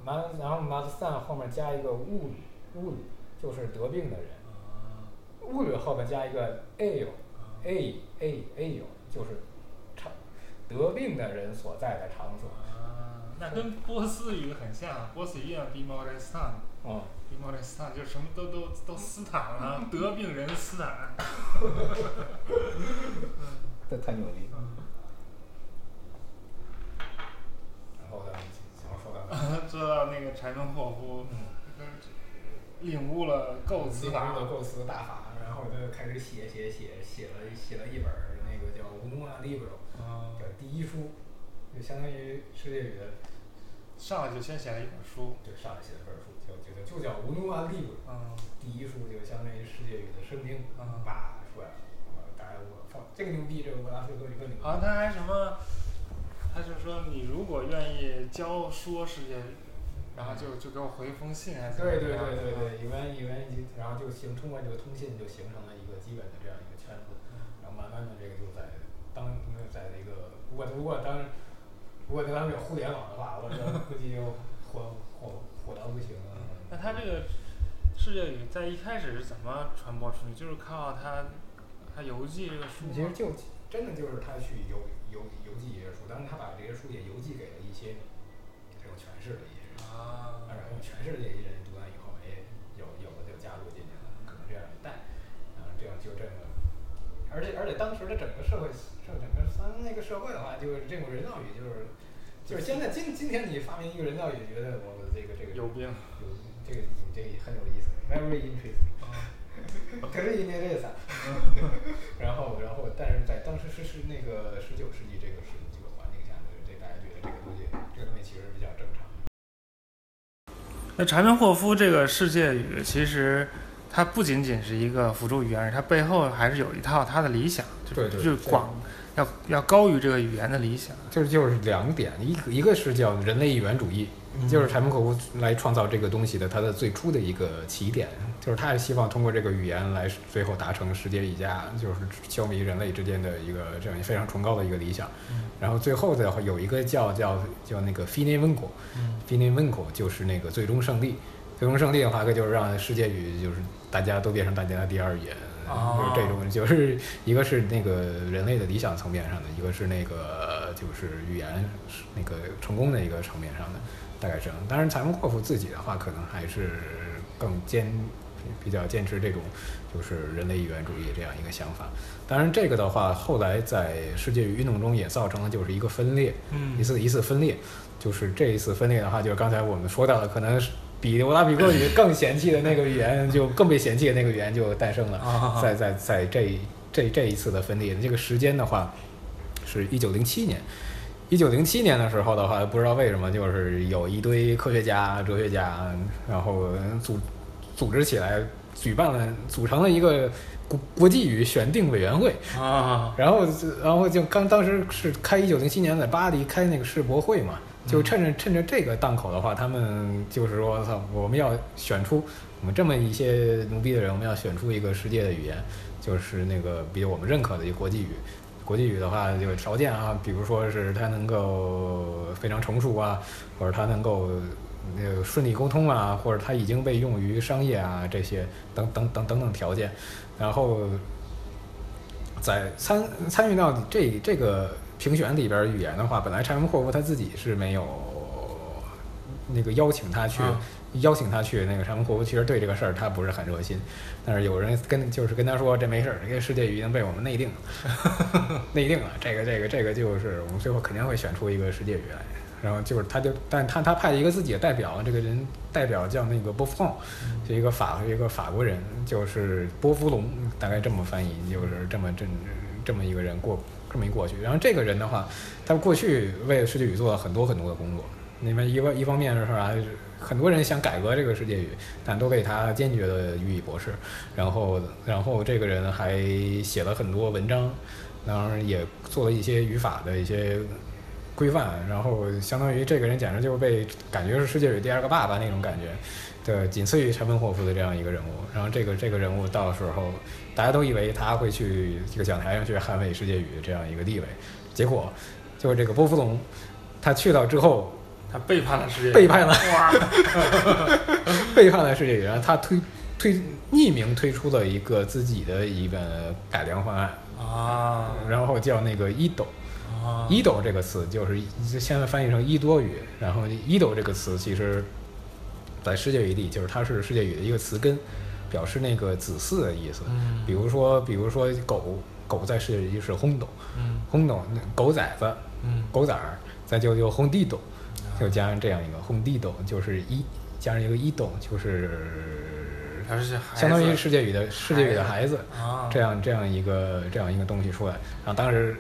啊马，然后马散后面加一个物语，物语就是得病的人，啊物语后面加一个啊 a a ale 就是场得病的人所在的场所。啊，那跟波斯语很像，波斯语叫 b i m o r e s t a n 哦，b i m o r e s t a n 就是什么都都都斯坦了，得病人斯坦。这太牛逼。嗯然后咱们想要说干嘛？知柴门霍夫嗯，领悟了构词法的构词大法，然后他就开始写写写写了写了一本儿那个叫《乌努阿利布罗》，啊，叫第一书，就相当于世界语的，上来就先写了一本书，就上来写的本书，就就就就叫《乌努阿利布罗》。嗯第一书就相当于世界语的生命，嗯叭出来了。我大家我操，这个牛逼，这个我拉菲哥一个牛逼。好像他还什么，他就说你如果愿意教说世界语，然后就就给我回一封信还是对对对对对，语言语言已经，然后就形通过这个通信就形成了一个基本的这样一个圈子，然后慢慢的这个就在当在那个如果如果当如果当时有互联网的话，我这 估计就火火火到不行了。那他这个世界语在一开始是怎么传播出去？就是靠他他邮寄这个书？其实就真的就是他去邮邮邮寄这些书，但是他把这些书也邮寄给了一些这种全市的一些人。啊，然后全世界一人读完以后，哎，有有的就加入进去了，可能这样一带，然后这样就这么，而且而且当时的整个社会，社整个咱那个社会的话，就是这种人造语，就是就是现在今今天你发明一个人造语，觉得我这个这个有病。有这个你这个很有意思，very interesting，啊 可是因为这个啥，然后然后但是在当时是是那个十九世纪这个时这个环境下，这大家觉得这个东西这个东西其实比较正常。那柴门霍夫这个世界语，其实它不仅仅是一个辅助语言，它背后还是有一套它的理想，就是就是广，要要高于这个语言的理想。就是就是两点，一个一个是叫人类语言主义，就是柴门霍夫来创造这个东西的它的最初的一个起点，就是他也希望通过这个语言来最后达成世界一家，就是消弭人类之间的一个这样非常崇高的一个理想。然后最后的话有一个叫叫叫那个 fine v e n c o 嗯 fine v e n c o 就是那个最终胜利，最终胜利的话，就是让世界语就是大家都变成大家的第二语言。哦就是这种，就是一个是那个人类的理想层面上的，一个是那个就是语言是那个成功的一个层面上的，大概是这样。当然，柴门霍夫自己的话，可能还是更坚比较坚持这种就是人类语言主义这样一个想法。当然，这个的话，后来在世界语运动中也造成了就是一个分裂，嗯一次一次分裂。就是这一次分裂的话，就是刚才我们说到的，可能是比欧拉比克语更嫌弃的那个语言，就更被嫌弃的那个语言就诞生了。啊在在在这这这一次的分裂，这个时间的话，是一九零七年。一九零七年的时候的话，不知道为什么，就是有一堆科学家、哲学家，然后组组织起来，举办了，组成了一个国国际语选定委员会。啊然后，然后就刚当时是开一九零七年在巴黎开那个世博会嘛，就趁着趁着这个档口的话，他们就是说，操，我们要选出我们这么一些牛逼的人，我们要选出一个世界的语言，就是那个比我们认可的一个国际语。国际语的话，有条件啊，比如说是它能够非常成熟啊，或者它能够呃顺利沟通啊，或者它已经被用于商业啊这些等等等等等条件，然后在参参与到这这个评选里边儿语言的话，本来柴门霍夫他自己是没有那个邀请他去、啊邀请他去那个柴门霍夫，其实对这个事儿他不是很热心，但是有人跟就是跟他说这没事儿，这个世界语已经被我们内定了，内定了，这个这个这个就是我们最后肯定会选出一个世界语来。然后就是他就，但他他派了一个自己的代表，这个人代表叫那个波夫朗，是一个法一个法国人，就是波夫龙，大概这么翻译，就是这么这这么一个人过这么一过去。然后这个人的话，他过去为世界语做了很多很多的工作。那么一个一方面是啥？很多人想改革这个世界语，但都被他坚决的予以驳斥。然后，然后这个人还写了很多文章，当然也做了一些语法的一些规范，然后相当于这个人简直就是被感觉是世界语第二个爸爸那种感觉，对，仅次于柴门霍夫的这样一个人物。然后这个这个人物到时候大家都以为他会去这个讲台上去捍卫世界语这样一个地位，结果就是这个波夫龙，他去到之后他背叛了世界，背叛了。哇，背叛了世界语，然后他推推匿名推出了一个自己的一个改良方案，啊。然后叫那个伊斗。啊伊斗这个词就是现在翻译成伊多语，然后伊斗这个词其实，在世界语里就是它是世界语的一个词根，表示那个子嗣的意思。嗯比如说，比如说狗，狗在世界语是轰斗，嗯轰斗，狗崽子，嗯狗崽儿，再就就轰地斗，就加上这样一个轰地斗，就是一加上一个伊斗，就是相当于世界语的世界语的孩子。啊这样这样一个这样一个东西出来。然后当时，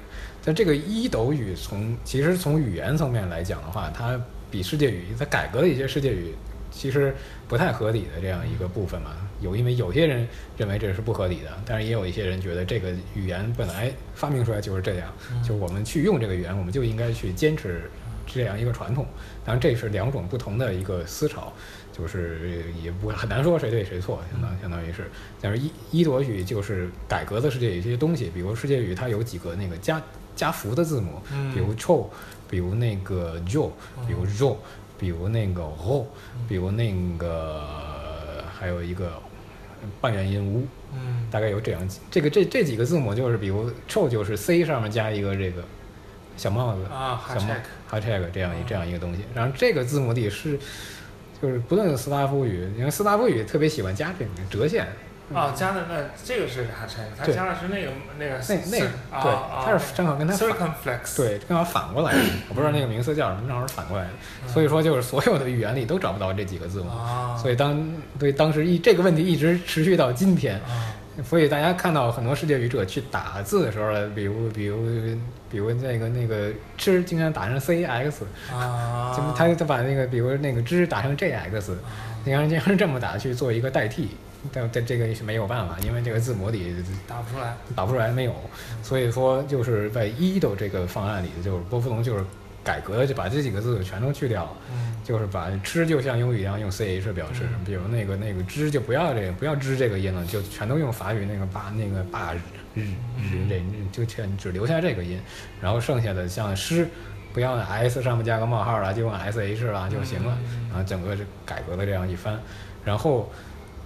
在这个伊斗语从其实从语言层面来讲的话，它比世界语它改革了一些世界语其实不太合理的这样一个部分嘛。有因为有些人认为这是不合理的，但是也有一些人觉得这个语言本来发明出来就是这样，嗯就我们去用这个语言，我们就应该去坚持这样一个传统。当然，这是两种不同的一个思潮。就是也不很难说谁对谁错，相当相当于是，但是伊伊朵语就是改革的世界语这些东西，比如世界语它有几个那个加加符的字母，嗯。比如 cho，比如那个 jo，比如 ro，比如那个 ho，比如那个还有一个半元音 u，嗯。大概有这样几这个这这几个字母就是比如 cho 就是 c 上面加一个这个小帽子，啊小帽 hashtag hashtag 这样一这样一个东西，然后这个字母里是。就是不论是斯拉夫语，因为斯拉夫语特别喜欢加这种折线，啊加的那这个是 hashtag，他加的是那个那个那那对，啊它是正好跟他反 circumflex 对，正好反过来的，我不知道那个名词叫什么，正好是反过来的。所以说，就是所有的语言里都找不到这几个字母，啊。所以当对当时一这个问题一直持续到今天，啊。所以大家看到很多世界语者去打字的时候，比如比如比如那个那个之经常打成 cx，啊 就他就把那个比如那个之打成 jx，经常经常这么打去做一个代替，但但这个是没有办法，因为这个字母里打不出来打不出来没有，所以说就是在一的这个方案里，就是波夫龙就是改革，就把这几个字全都去掉了。嗯就是把吃就像英语一样用 ch 表示，嗯比如那个那个知就不要这个不要知这个音了，就全都用法语那个把那个把日日日这就全只留下这个音，然后剩下的像诗不要 S 上面加个冒号了，就用 SH 了就行了。嗯然后整个是改革了这样一番。然后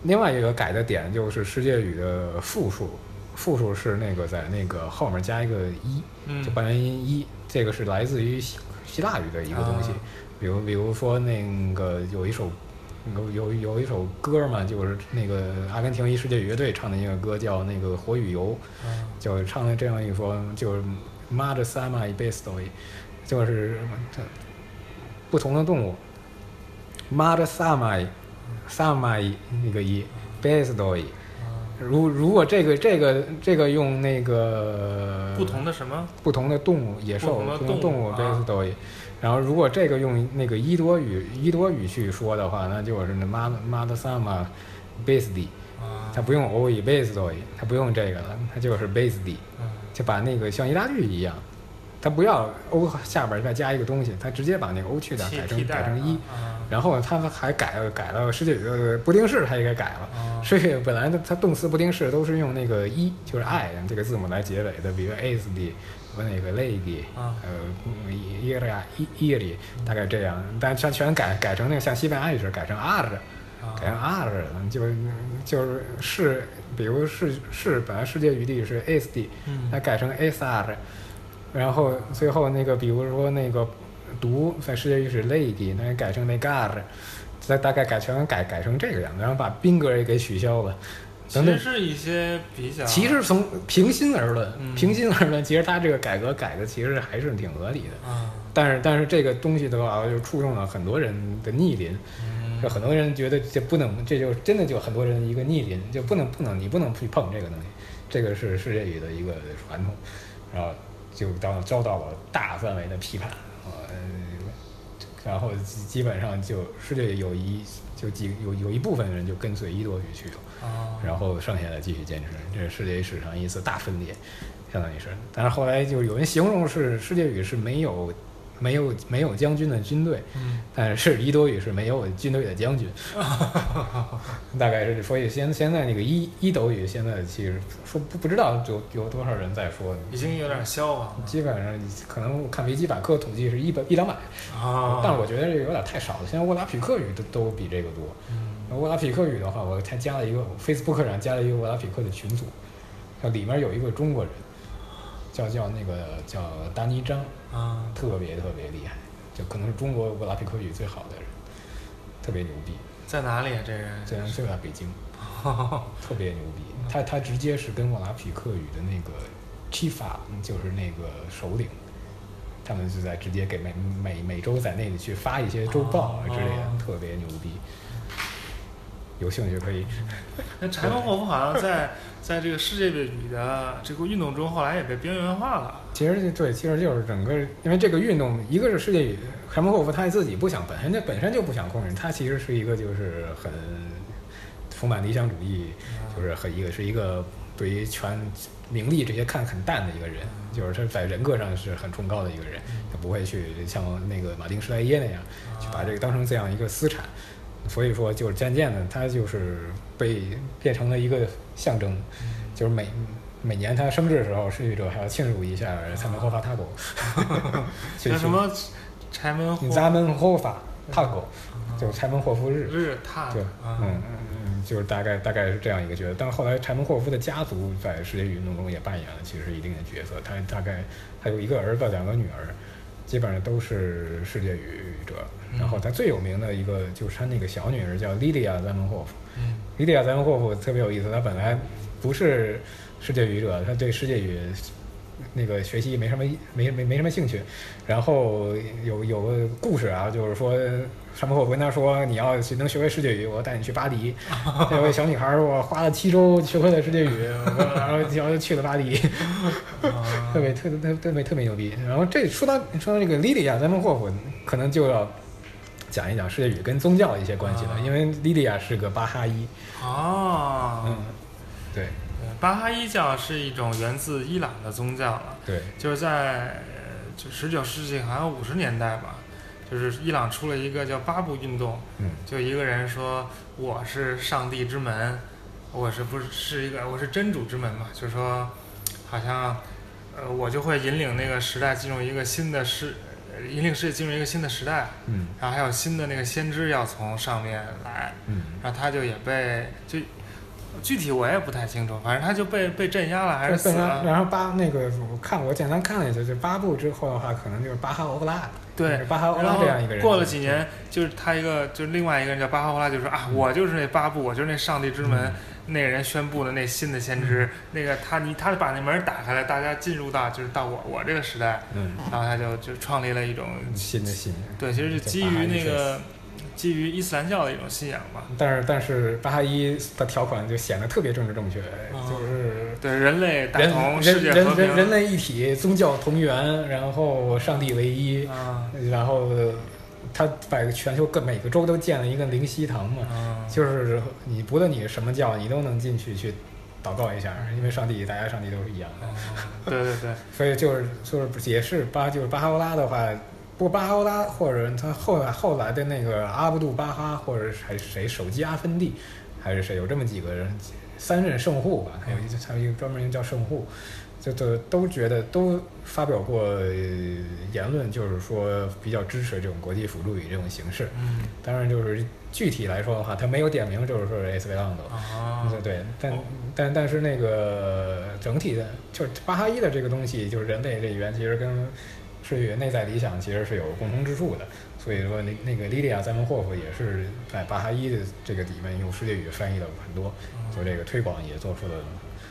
另外一个改的点就是世界语的复数，复数是那个在那个后面加一个一，嗯就半元音一，这个是来自于希希腊语的一个东西。啊比如比如说那个有一首。有有有一首歌嘛，就是那个阿根廷一世界乐队唱的一个歌，叫那个《火与油》，嗯就唱的这样一说，就是妈的萨玛伊贝斯多伊，就是这不同的动物，妈的萨玛伊萨玛伊那个伊贝斯多一，如如果这个这个这个用那个不同的什么？不同的动物野兽不同的动物 base 多一，然后如果这个用那个伊多语伊多语去说的话，那就是那妈妈的萨玛贝斯蒂，啊，它不用欧伊贝斯多伊，它不用这个了，它就是贝斯蒂。嗯就把那个像意大利一样，它不要 o 下边再加一个东西，它直接把那个 o 去掉，改成改成一。啊然后它还改了改了世界语的不定式，它也给改了。啊世界本来它它动词不定式都是用那个一，就是 i 这个字母来结尾的，比如 is 的和那个 lady，啊呃 r a i r 大概这样，但全全改改成那个像西班牙语似的，改成 r。啊改成 r 就是就是是，比如是是本来世界语地是 is 的，嗯它改成 sr，然后最后那个比如说那个读在世界语是 lady，那改成那 gar，再大概改全改改成这个样子，然后把宾格也给取消了，其实。是一些比较，其实从平心而论，嗯平心而论，其实他这个改革改的其实还是挺合理的。啊，但是但是这个东西的话，就触动了很多人的逆鳞。嗯就很多人觉得这不能，这就真的就很多人一个逆鳞，就不能不能你不能去碰这个东西，这个是世界语的一个传统，然后就遭遭到了大范围的批判，呃，然后基基本上就世界有一就几有有一部分人就跟随伊多语去了，啊，然后剩下的继续坚持，这是世界语史上一次大分裂，相当于是。但是后来就有人形容是世界语是没有没有没有将军的军队，嗯。但是伊多语是没有军队的将军，大概是所以现现在那个伊伊斗语现在其实说不不知道有有多少人在说，已经有点消亡了。基本上可能看维基百科统计是一百一两百，啊，但是我觉得这个有点太少了。现在沃拉匹克语都都比这个多。嗯。沃拉匹克语的话，我才加了一个 Facebook 上加了一个沃拉匹克的群组，它里面有一个中国人，叫叫那个叫达尼张，啊，特别特别厉害，就可能是中国沃拉皮克语最好的人，特别牛逼。在哪里啊？这人这人就在北京，特别牛逼。他他直接是跟沃拉匹克语的那个 Chifa，就是那个首领，他们就在直接给每每每周在那里去发一些周报啊之类的，哦特别牛逼。有兴趣可以，那柴可霍夫好像在在这个世界语的这个运动中，后来也被边缘化了。其实对，其实就是整个，因为这个运动，一个是世界语，海默霍夫他自己不想，本身就本身就不想控制，他其实是一个就是很充满理想主义，就是很一个是一个对于权名利这些看很淡的一个人，就是他在人格上是很崇高的一个人，他不会去像那个马丁施莱耶那样去把这个当成这样一个私产，所以说就是渐渐的他就是被变成了一个象征，就是每。每年他生日的时候，逝去者还要庆祝一下才能霍法塔狗，叫什么柴门霍咱们霍法塔狗，就是柴门霍夫日。日踏嗯嗯嗯，就是大概大概是这样一个角色。但后来柴门霍夫的家族在世界运动中也扮演了其实一定的角色。他大概他有一个儿子，两个女儿，基本上都是世界语者。然后他最有名的一个就是他那个小女儿叫莉莉亚·赞门霍夫。嗯莉莉亚·赞门霍夫特别有意思，她本来不是世界语者，她对世界语那个学习没什么没没没什么兴趣。然后有有个故事啊，就是说山姆霍夫跟他说：“你要是能学会世界语，我带你去巴黎。”有位小女孩儿，我花了七周学会了世界语，然后然后就去了巴黎，啊特别特特特别特别牛逼。然后这说到说到这个莉莉亚·赞门霍夫，可能就要讲一讲世界语跟宗教的一些关系了，啊。因为莉莉亚是个巴哈伊。哦，嗯，对。对巴哈伊教是一种源自伊朗的宗教了，对，就是在呃就十九世纪好像五十年代吧，就是伊朗出了一个叫巴布运动，嗯就一个人说我是上帝之门，我是不是是一个我是真主之门嘛，就是说好像呃我就会引领那个时代进入一个新的世呃引领世界进入一个新的时代，嗯然后还有新的那个先知要从上面来，嗯然后他就也被就具体我也不太清楚，反正他就被被镇压了还是死对然后了？然后巴那个我看我简单看了一下，就八部之后的话，可能就是巴哈欧拉，对巴哈欧布拉这样一个人。过了几年，就是他一个，就是另外一个人叫巴哈欧拉，就说啊，我就是那八部，我就是那上帝之门，那个人宣布的那新的先知，那个他你他把那门打开了，大家进入到就是到我我这个时代，嗯，然后他就就创立了一种新的信仰。对，其实是基于那个基于伊斯兰教的一种信仰吧。但是但是巴哈伊的条款就显得特别政治正确，哦就是对人类大人同，世界和人人人。类一体，宗教同源，然后上帝唯一，啊然后他把全球各每个州都建了一个灵溪堂嘛，啊，就是你不论你什么教，你都能进去去祷告一下，因为上帝大家上帝都是一样的。对对对，所以就是就是也是巴就是巴哈欧拉的话，不过巴哈欧拉或者他后来后来的那个阿卜杜巴哈或者还是谁手机阿芬蒂，还是谁有这么几个人三任圣护吧，还有一还有一个专门一个叫圣户，就都都觉得都发表过呃言论，就是说比较支持这种国际辅助语这种形式。嗯当然就是具体来说的话，他没有点名，就是说是 S 维朗多。啊，对对，但但但是那个整体的，就是巴哈伊的这个东西，就是人类这语言，其实跟世语内在理想其实是有共同之处的。所以说，那那个莉莉亚·赞门霍夫也是在巴哈伊的这个里面用世界语翻译了很多，就这个推广也做出了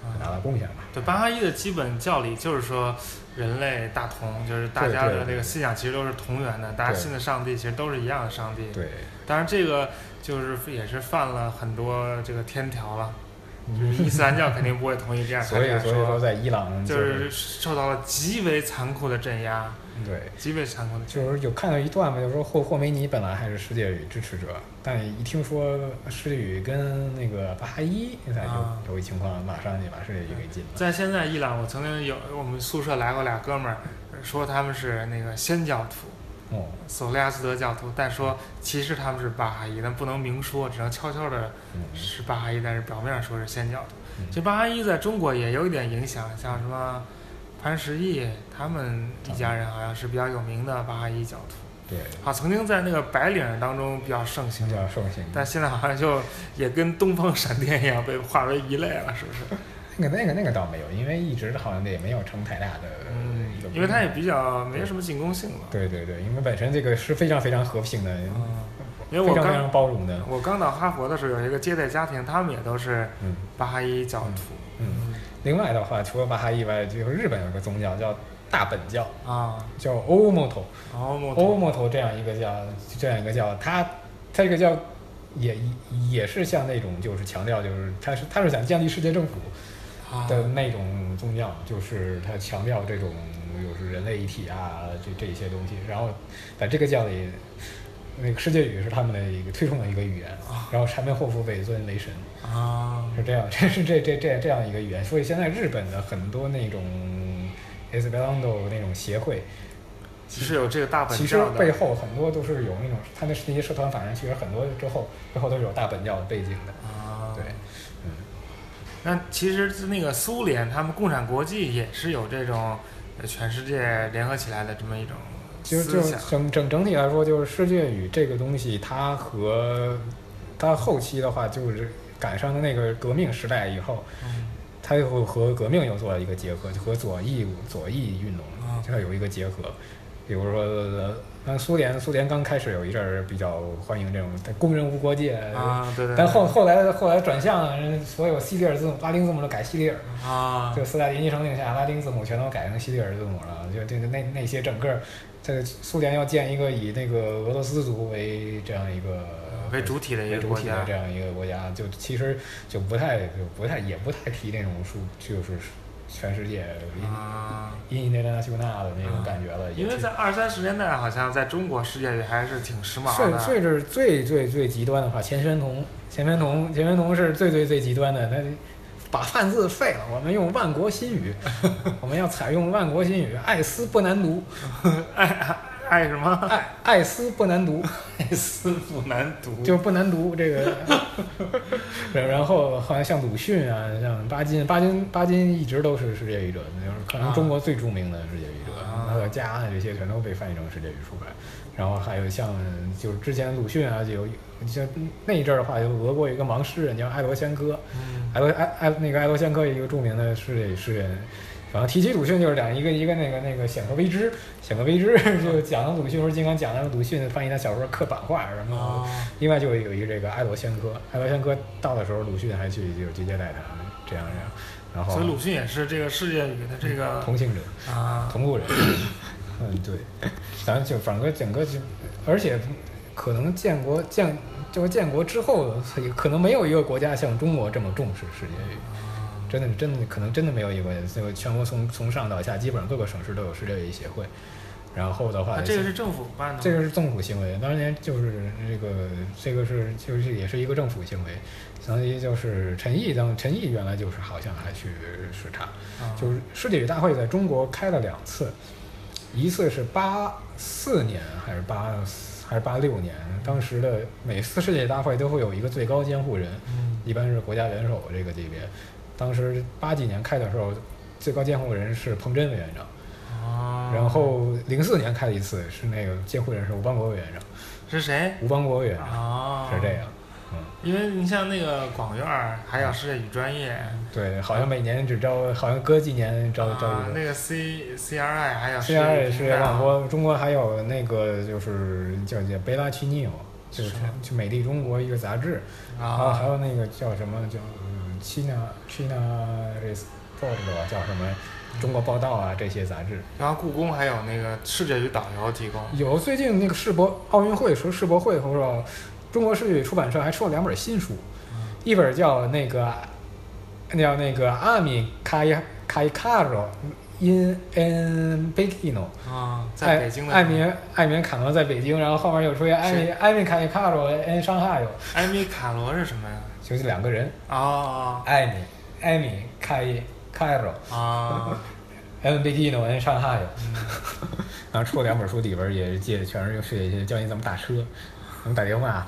很大的贡献吧。对巴哈伊的基本教理就是说，人类大同，就是大家的这个信仰其实都是同源的，大家信的上帝其实都是一样的上帝。对，当然这个就是也是犯了很多这个天条了，就是伊斯兰教肯定不会同意这样所以他这样所以说在伊朗就是受到了极为残酷的镇压，对。极为残酷的。就是有看到一段嘛，就是说霍霍梅尼本来还是世界语支持者，但一听说世界语跟那个巴哈伊，现在啊就有一情况，马上就把世界语给禁了。在现在伊朗，我曾经有我们宿舍来过俩哥们儿，说他们是那个先教徒，哦，索利亚斯德教徒，但说其实他们是巴哈伊，但不能明说，只能悄悄的嗯，是巴哈伊，但是表面上说是先教徒。嗯其实巴哈伊在中国也有一点影响，像什么潘石屹他们一家人好像是比较有名的巴哈伊教徒，对，啊，曾经在那个白领当中比较盛行比，较盛行。但现在好像就也跟东方闪电一样被划为一类了，是不是？那个那个那个倒没有，因为一直好像也没有成太大的嗯一个，因为它也比较没什么进攻性嘛。对对对，因为本身这个是非常非常和平的，嗯，因为我刚非常非常包容的。我刚到哈佛的时候，有一个接待家庭，他们也都是嗯巴哈伊教徒。嗯。另外的话，除了巴哈伊外，就是日本有个宗教叫大本教，啊，叫欧莫头。然后欧莫头这样一个叫，这样一个叫他他这个叫也也是像那种就是强调就是他是他是想建立世界政府啊的那种宗教，就是它强调这种就是人类一体啊这这些东西，然后在这个教里。那个世界语是他们的一个推崇的一个语言，然后柴门后夫被尊雷神，啊，是这样，这是这这这这样一个语言，所以现在日本的很多那种 Esperanto 那种协会，其实有这个大本其实背后很多都是有那种，他的那些社团法人，其实很多之后背后都是有大本教的背景的。那其实是那个苏联，他们共产国际也是有这种呃全世界联合起来的这么一种其实就思想。整整整体来说，就是世界语这个东西，它和它后期的话，就是赶上了那个革命时代以后，嗯它又和革命又做了一个结合，就和左翼左翼运动啊这有一个结合。比如说，那苏联苏联刚开始有一阵儿比较欢迎这种工人无国界，啊，对对对，但后后来后来转向所有西里尔字母拉丁字母都改西里尔，啊就斯大林一声令下，拉丁字母全都改成西里尔字母了。就这个那那些整个，这个苏联要建一个以那个俄罗斯族为这样一个为主体的一个国家主体的这，样一个国家，就其实就不太就不太也不太提那种数，就是全世界印，印印那那修纳的那种感觉了。因为在二三十年代，好像在中国世界里还是挺时髦甚的。甚至最最最极端的话，钱玄同，钱玄同，钱玄同是最最最极端的，他把汉字废了，我们用万国新语，我们要采用万国新语，爱斯不难读。爱爱什么？爱爱思不难读，爱思不难读，就不难读这个。然 然后好像像鲁迅啊，像巴金，巴金巴金一直都是世界语者，就是可能中国最著名的世界语者，啊他的家啊这些全都被翻译成世界语出版。然后还有像就是之前鲁迅啊，就有像那一阵儿的话，就俄国有一个盲诗人叫爱罗先科，嗯爱罗爱爱那个爱罗先科一个著名的世界诗人，然后提起鲁迅就是两一个一个那个那个显赫为之，显赫为之 就讲鲁迅时候经常讲的鲁迅翻译他小说刻版画什么。哦另外就有一个这个爱罗先科，爱罗先科到的时候，鲁迅还去就接接待他，这样这样，然后所以鲁迅也是这个世界语的这个同情者。啊，同路人。嗯，对，咱就反正整个就，而且可能建国建就是建国之后，可能没有一个国家像中国这么重视世界语。真的，真的可能真的没有一个，就全国从从上到下，基本上各个省市都有世界语协会。然后的话，啊这个是政府办的，这个是政府行为，当年就是这个这个是就是也是一个政府行为，相当于就是陈毅当陈毅原来就是好像还去视察，啊就是世界语大会在中国开了两次，一次是八四年还是八还是八六年，当时的每次世界大会都会有一个最高监护人，嗯一般是国家元首这个级别，当时八几年开的时候，最高监护人是彭真委员长。啊，然后零四年开了一次，是那个监护人是吴邦国委员长，是谁？吴邦国委员长、啊？是这样，嗯，因为你像那个广院儿，还有世界语专业，对，好像每年只招，好像隔几年招招一个。啊那个 C C R I 还有 C R I 是世界网播，中国还有那个就是叫叫贝拉奇尼奥，就是就美丽中国一个杂志，然后还啊有那个叫什么叫嗯 China China Report 吧，叫什么中国报道啊这些杂志。然后故宫还有那个世界语导游提供，有最近那个世博奥运会时候世博会后说，中国世界出版社还出了两本新书，一本叫那个叫那个阿米卡伊卡伊卡罗 in in Pekino，啊，在艾北京的。艾米艾米卡罗在北京，然后后面又出现艾米艾米卡伊卡罗 in 上海有，艾米卡罗是什么呀？就是两个人，啊艾米艾米卡伊卡罗啊 in Pekino in 上海。有。嗯。然后出了两本书，里边儿也借全是学一些教你怎么打车，怎么打电话，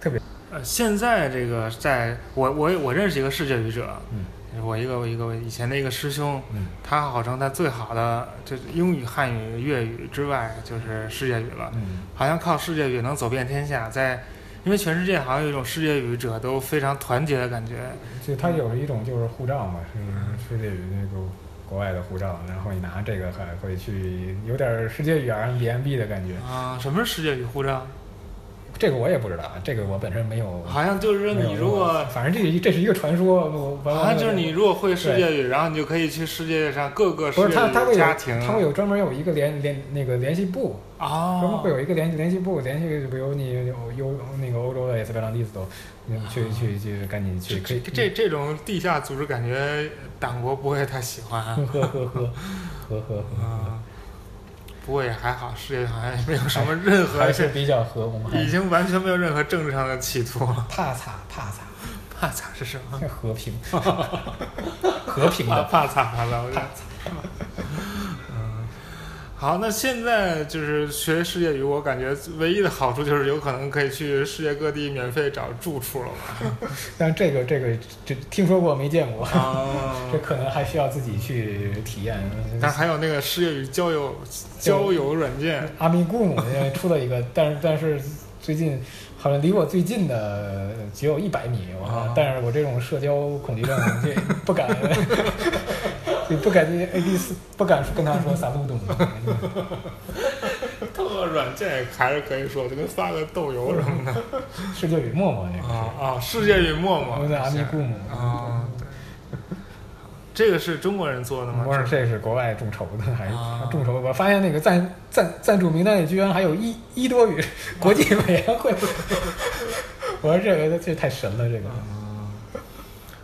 特别呃，现在这个在我我我认识一个世界语者，嗯。我一个我一个以前的一个师兄，嗯。他号称他最好的就是英语、汉语、粤语之外就是世界语了，嗯。好像靠世界语能走遍天下，在因为全世界好像有一种世界语者都非常团结的感觉，就它有一种就是护照嘛，是世界语那个国外的护照，然后你拿这个还会去有点世界语 RMBNB 的感觉。啊，什么是世界语护照？这个我也不知道，这个我本身没有。好像就是说你如果反正这这是一个传说，我我好像就是你如果会世界语，然后你就可以去世界上各个世界不是他他会有语家庭，他会有专门有一个联联那个联系部，专门哦会有一个联联系部联系，比如你有有那个欧洲的斯佩朗蒂斯都，你去去去赶紧去可以这这这种地下组织感觉党国不会太喜欢啊。呵呵呵呵呵呵 不过也还好，世界好像也没有什么任何还是比较和我们还已经完全没有任何政治上的企图了。怕擦怕擦，怕擦是什么？和平 和平怕的怕擦怕了，我觉得。嗯，好，那现在就是学世界语，我感觉唯一的好处就是有可能可以去世界各地免费找住处了吧？但这个这个这听说过没见过，啊。这可能还需要自己去体验。但还有那个世界语交友交友软件，阿米古姆现在出了一个，但是但是最近好像离我最近的只有一百米，我看啊。但是我这种社交恐惧症这不敢，就不敢 A B 四不敢跟他说撒路东，特软件还是可以说，就跟发个豆油什么的。世界与陌陌那个啊啊！世界与陌陌，我在阿姆啊，这个是中国人做的吗？不是，这是国外众筹的，还啊众筹。我发现那个赞赞赞助名单里居然还有一一多语国际委员会，我说这个这太神了，这个。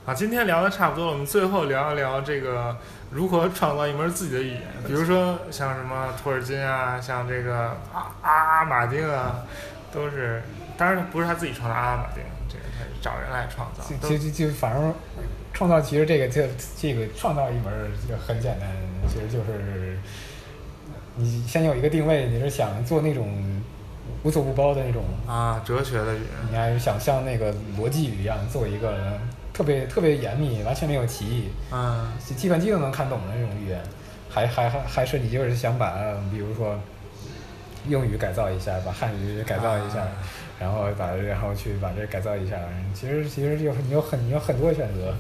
啊，今天聊的差不多了，我们最后聊一聊这个如何创造一门自己的语言，比如说像什么托尔金啊，像这个阿阿马丁啊，都是，当然不是他自己创造阿马丁，这个他是找人来创造，都就就就反正创造其实这个这这个创造一门儿就很简单，其实就是你先有一个定位，你是想做那种无所不包的那种，啊，哲学的语言，你还是想像那个逻辑语一样做一个特别特别严密、完全没有歧义，嗯。计算机都能看懂的那种语言，还还还还是你就是想把比如说英语改造一下，把汉语改造一下，啊。然后把然后去把这改造一下，其实其实有你有很你有很多选择。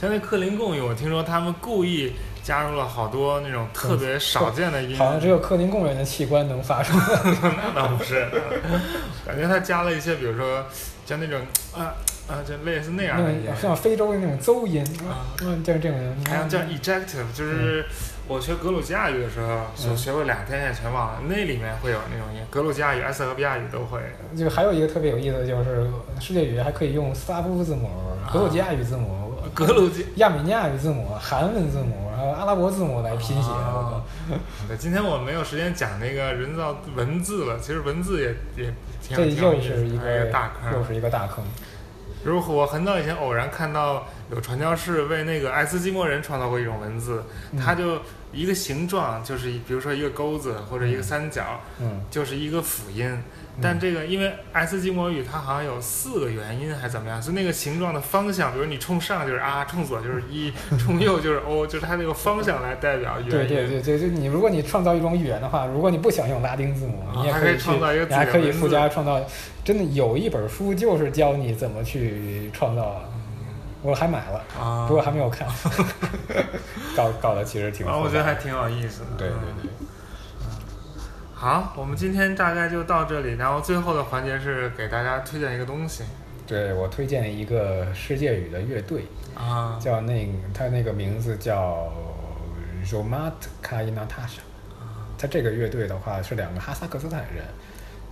像那克林贡语，我听说他们故意加入了好多那种特别少见的音，好像只有克林贡人的器官能发出。那倒不是，感觉他加了一些，比如说像那种啊啊，就类似那样的音，像非洲的那种邹音，啊嗯，就是这种。还有叫 ejective，就是我学格鲁吉亚语的时候，就嗯学过两天也全忘了，那里面会有那种音，格鲁吉亚语、埃塞俄比亚语都会。就还有一个特别有意思的就是，世界语还可以用斯拉夫字母、格鲁吉亚语字母、格鲁吉，亚美尼亚语字母、韩文字母，还有阿拉伯字母来拼写。啊 对，今天我没有时间讲那个人造文字了，其实文字也也挺这有意思的，是一个大坑。又是一个大坑。如果我很早以前偶然看到有传教士为那个爱斯基摩人创造过一种文字，嗯。它就一个形状就是比如说一个钩子或者一个三角，嗯。就是一个辅音。但这个因为爱斯基摩语它好像有四个元音还是怎么样，就那个形状的方向，比如你冲上就是啊，冲左就是一，冲右就是 o，，就是它那个方向来代表元音。对对对对，就你如果你创造一种语言的话，如果你不想用拉丁字母，你也可以创造一个你还可以附加创造。真的有一本书就是教你怎么去创造，我还买了，啊，不过还没有看。搞搞得其实挺啊，我觉得还挺有意思的。对对嗯对。好，我们今天大概就到这里，然后最后的环节是给大家推荐一个东西。对我推荐一个世界语的乐队，啊。叫那个他那个名字叫 Romat Kainatasha。他这个乐队的话是两个哈萨克斯坦人，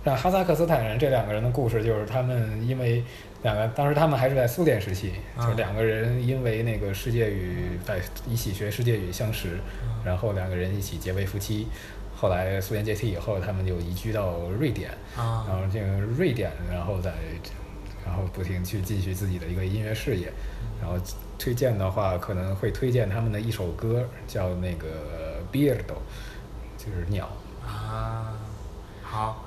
那哈萨克斯坦人这两个人的故事就是他们因为两个当时他们还是在苏联时期，啊。就两个人因为那个世界语在一起学世界语相识，然后两个人一起结为夫妻。后来苏联解体以后，他们就移居到瑞典，啊然后这个瑞典，然后再然后不停去继续自己的一个音乐事业。然后推荐的话，可能会推荐他们的一首歌，叫那个 Birdo，就是鸟。啊！好，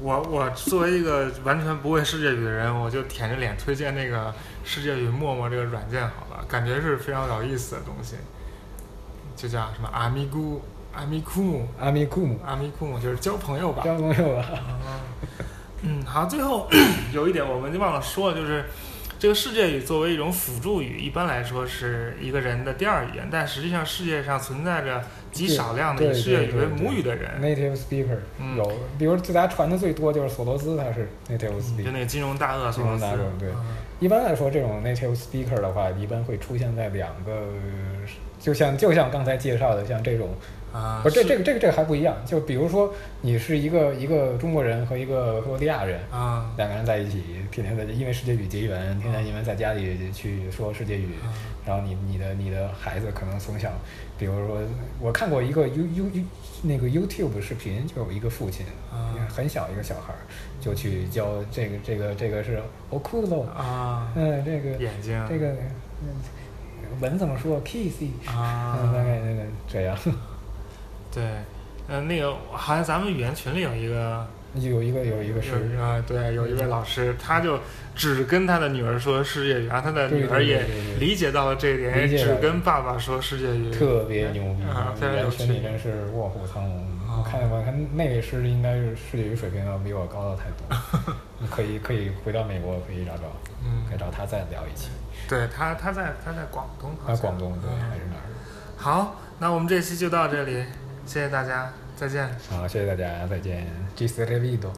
我我作为一个完全不会世界语的人，我就舔着脸推荐那个世界语陌陌这个软件好了，感觉是非常有意思的东西，就叫什么阿咪咕阿米库姆阿米库姆，阿米库姆，就是交朋友吧。交朋友吧！嗯，好，最后 有一点我们就忘了说了，就是这个世界语作为一种辅助语，一般来说是一个人的第二语言，但实际上世界上存在着极少量的以世界语为母语的人，Native speaker 嗯有，比如大家传的最多就是索罗斯，他是 native speaker。就那个金融大鳄索罗斯金融大鳄对嗯一般来说，这种 native speaker 的话，一般会出现在两个，就像就像刚才介绍的，像这种啊，不是这这个这个这个还不一样，就比如说你是一个一个中国人和一个克罗地亚人，啊。两个人在一起，天天在因为世界语结缘，天天因为在家里去说世界语，啊。然后你你的你的孩子可能从小，比如说我看过一个 U U U 那个 YouTube 视频，就有一个父亲，啊。很小一个小孩儿，就去教这个这个这个是 oculo，啊，嗯，这个眼睛这个。嗯文怎么说？Kissy，啊。嗯，大概那个这样，对，嗯，那个好像咱们语言群里有一个有一个有一个有是啊对，有一位老师，他就只跟他的女儿说世界语，然后他的女儿也理解到了这一点，也只跟爸爸说世界语，特别牛逼，啊，非常语言有趣群里真是卧虎藏龙。啊我看我看那位师应该是世界语水平要比我高的太多，你可以可以回到美国可以找找，嗯可以找他再聊一期。对他他在他在广东好啊，广东对嗯还是哪儿？好，那我们这期就到这里，谢谢大家，再见。好，谢谢大家，再见。Gis revido。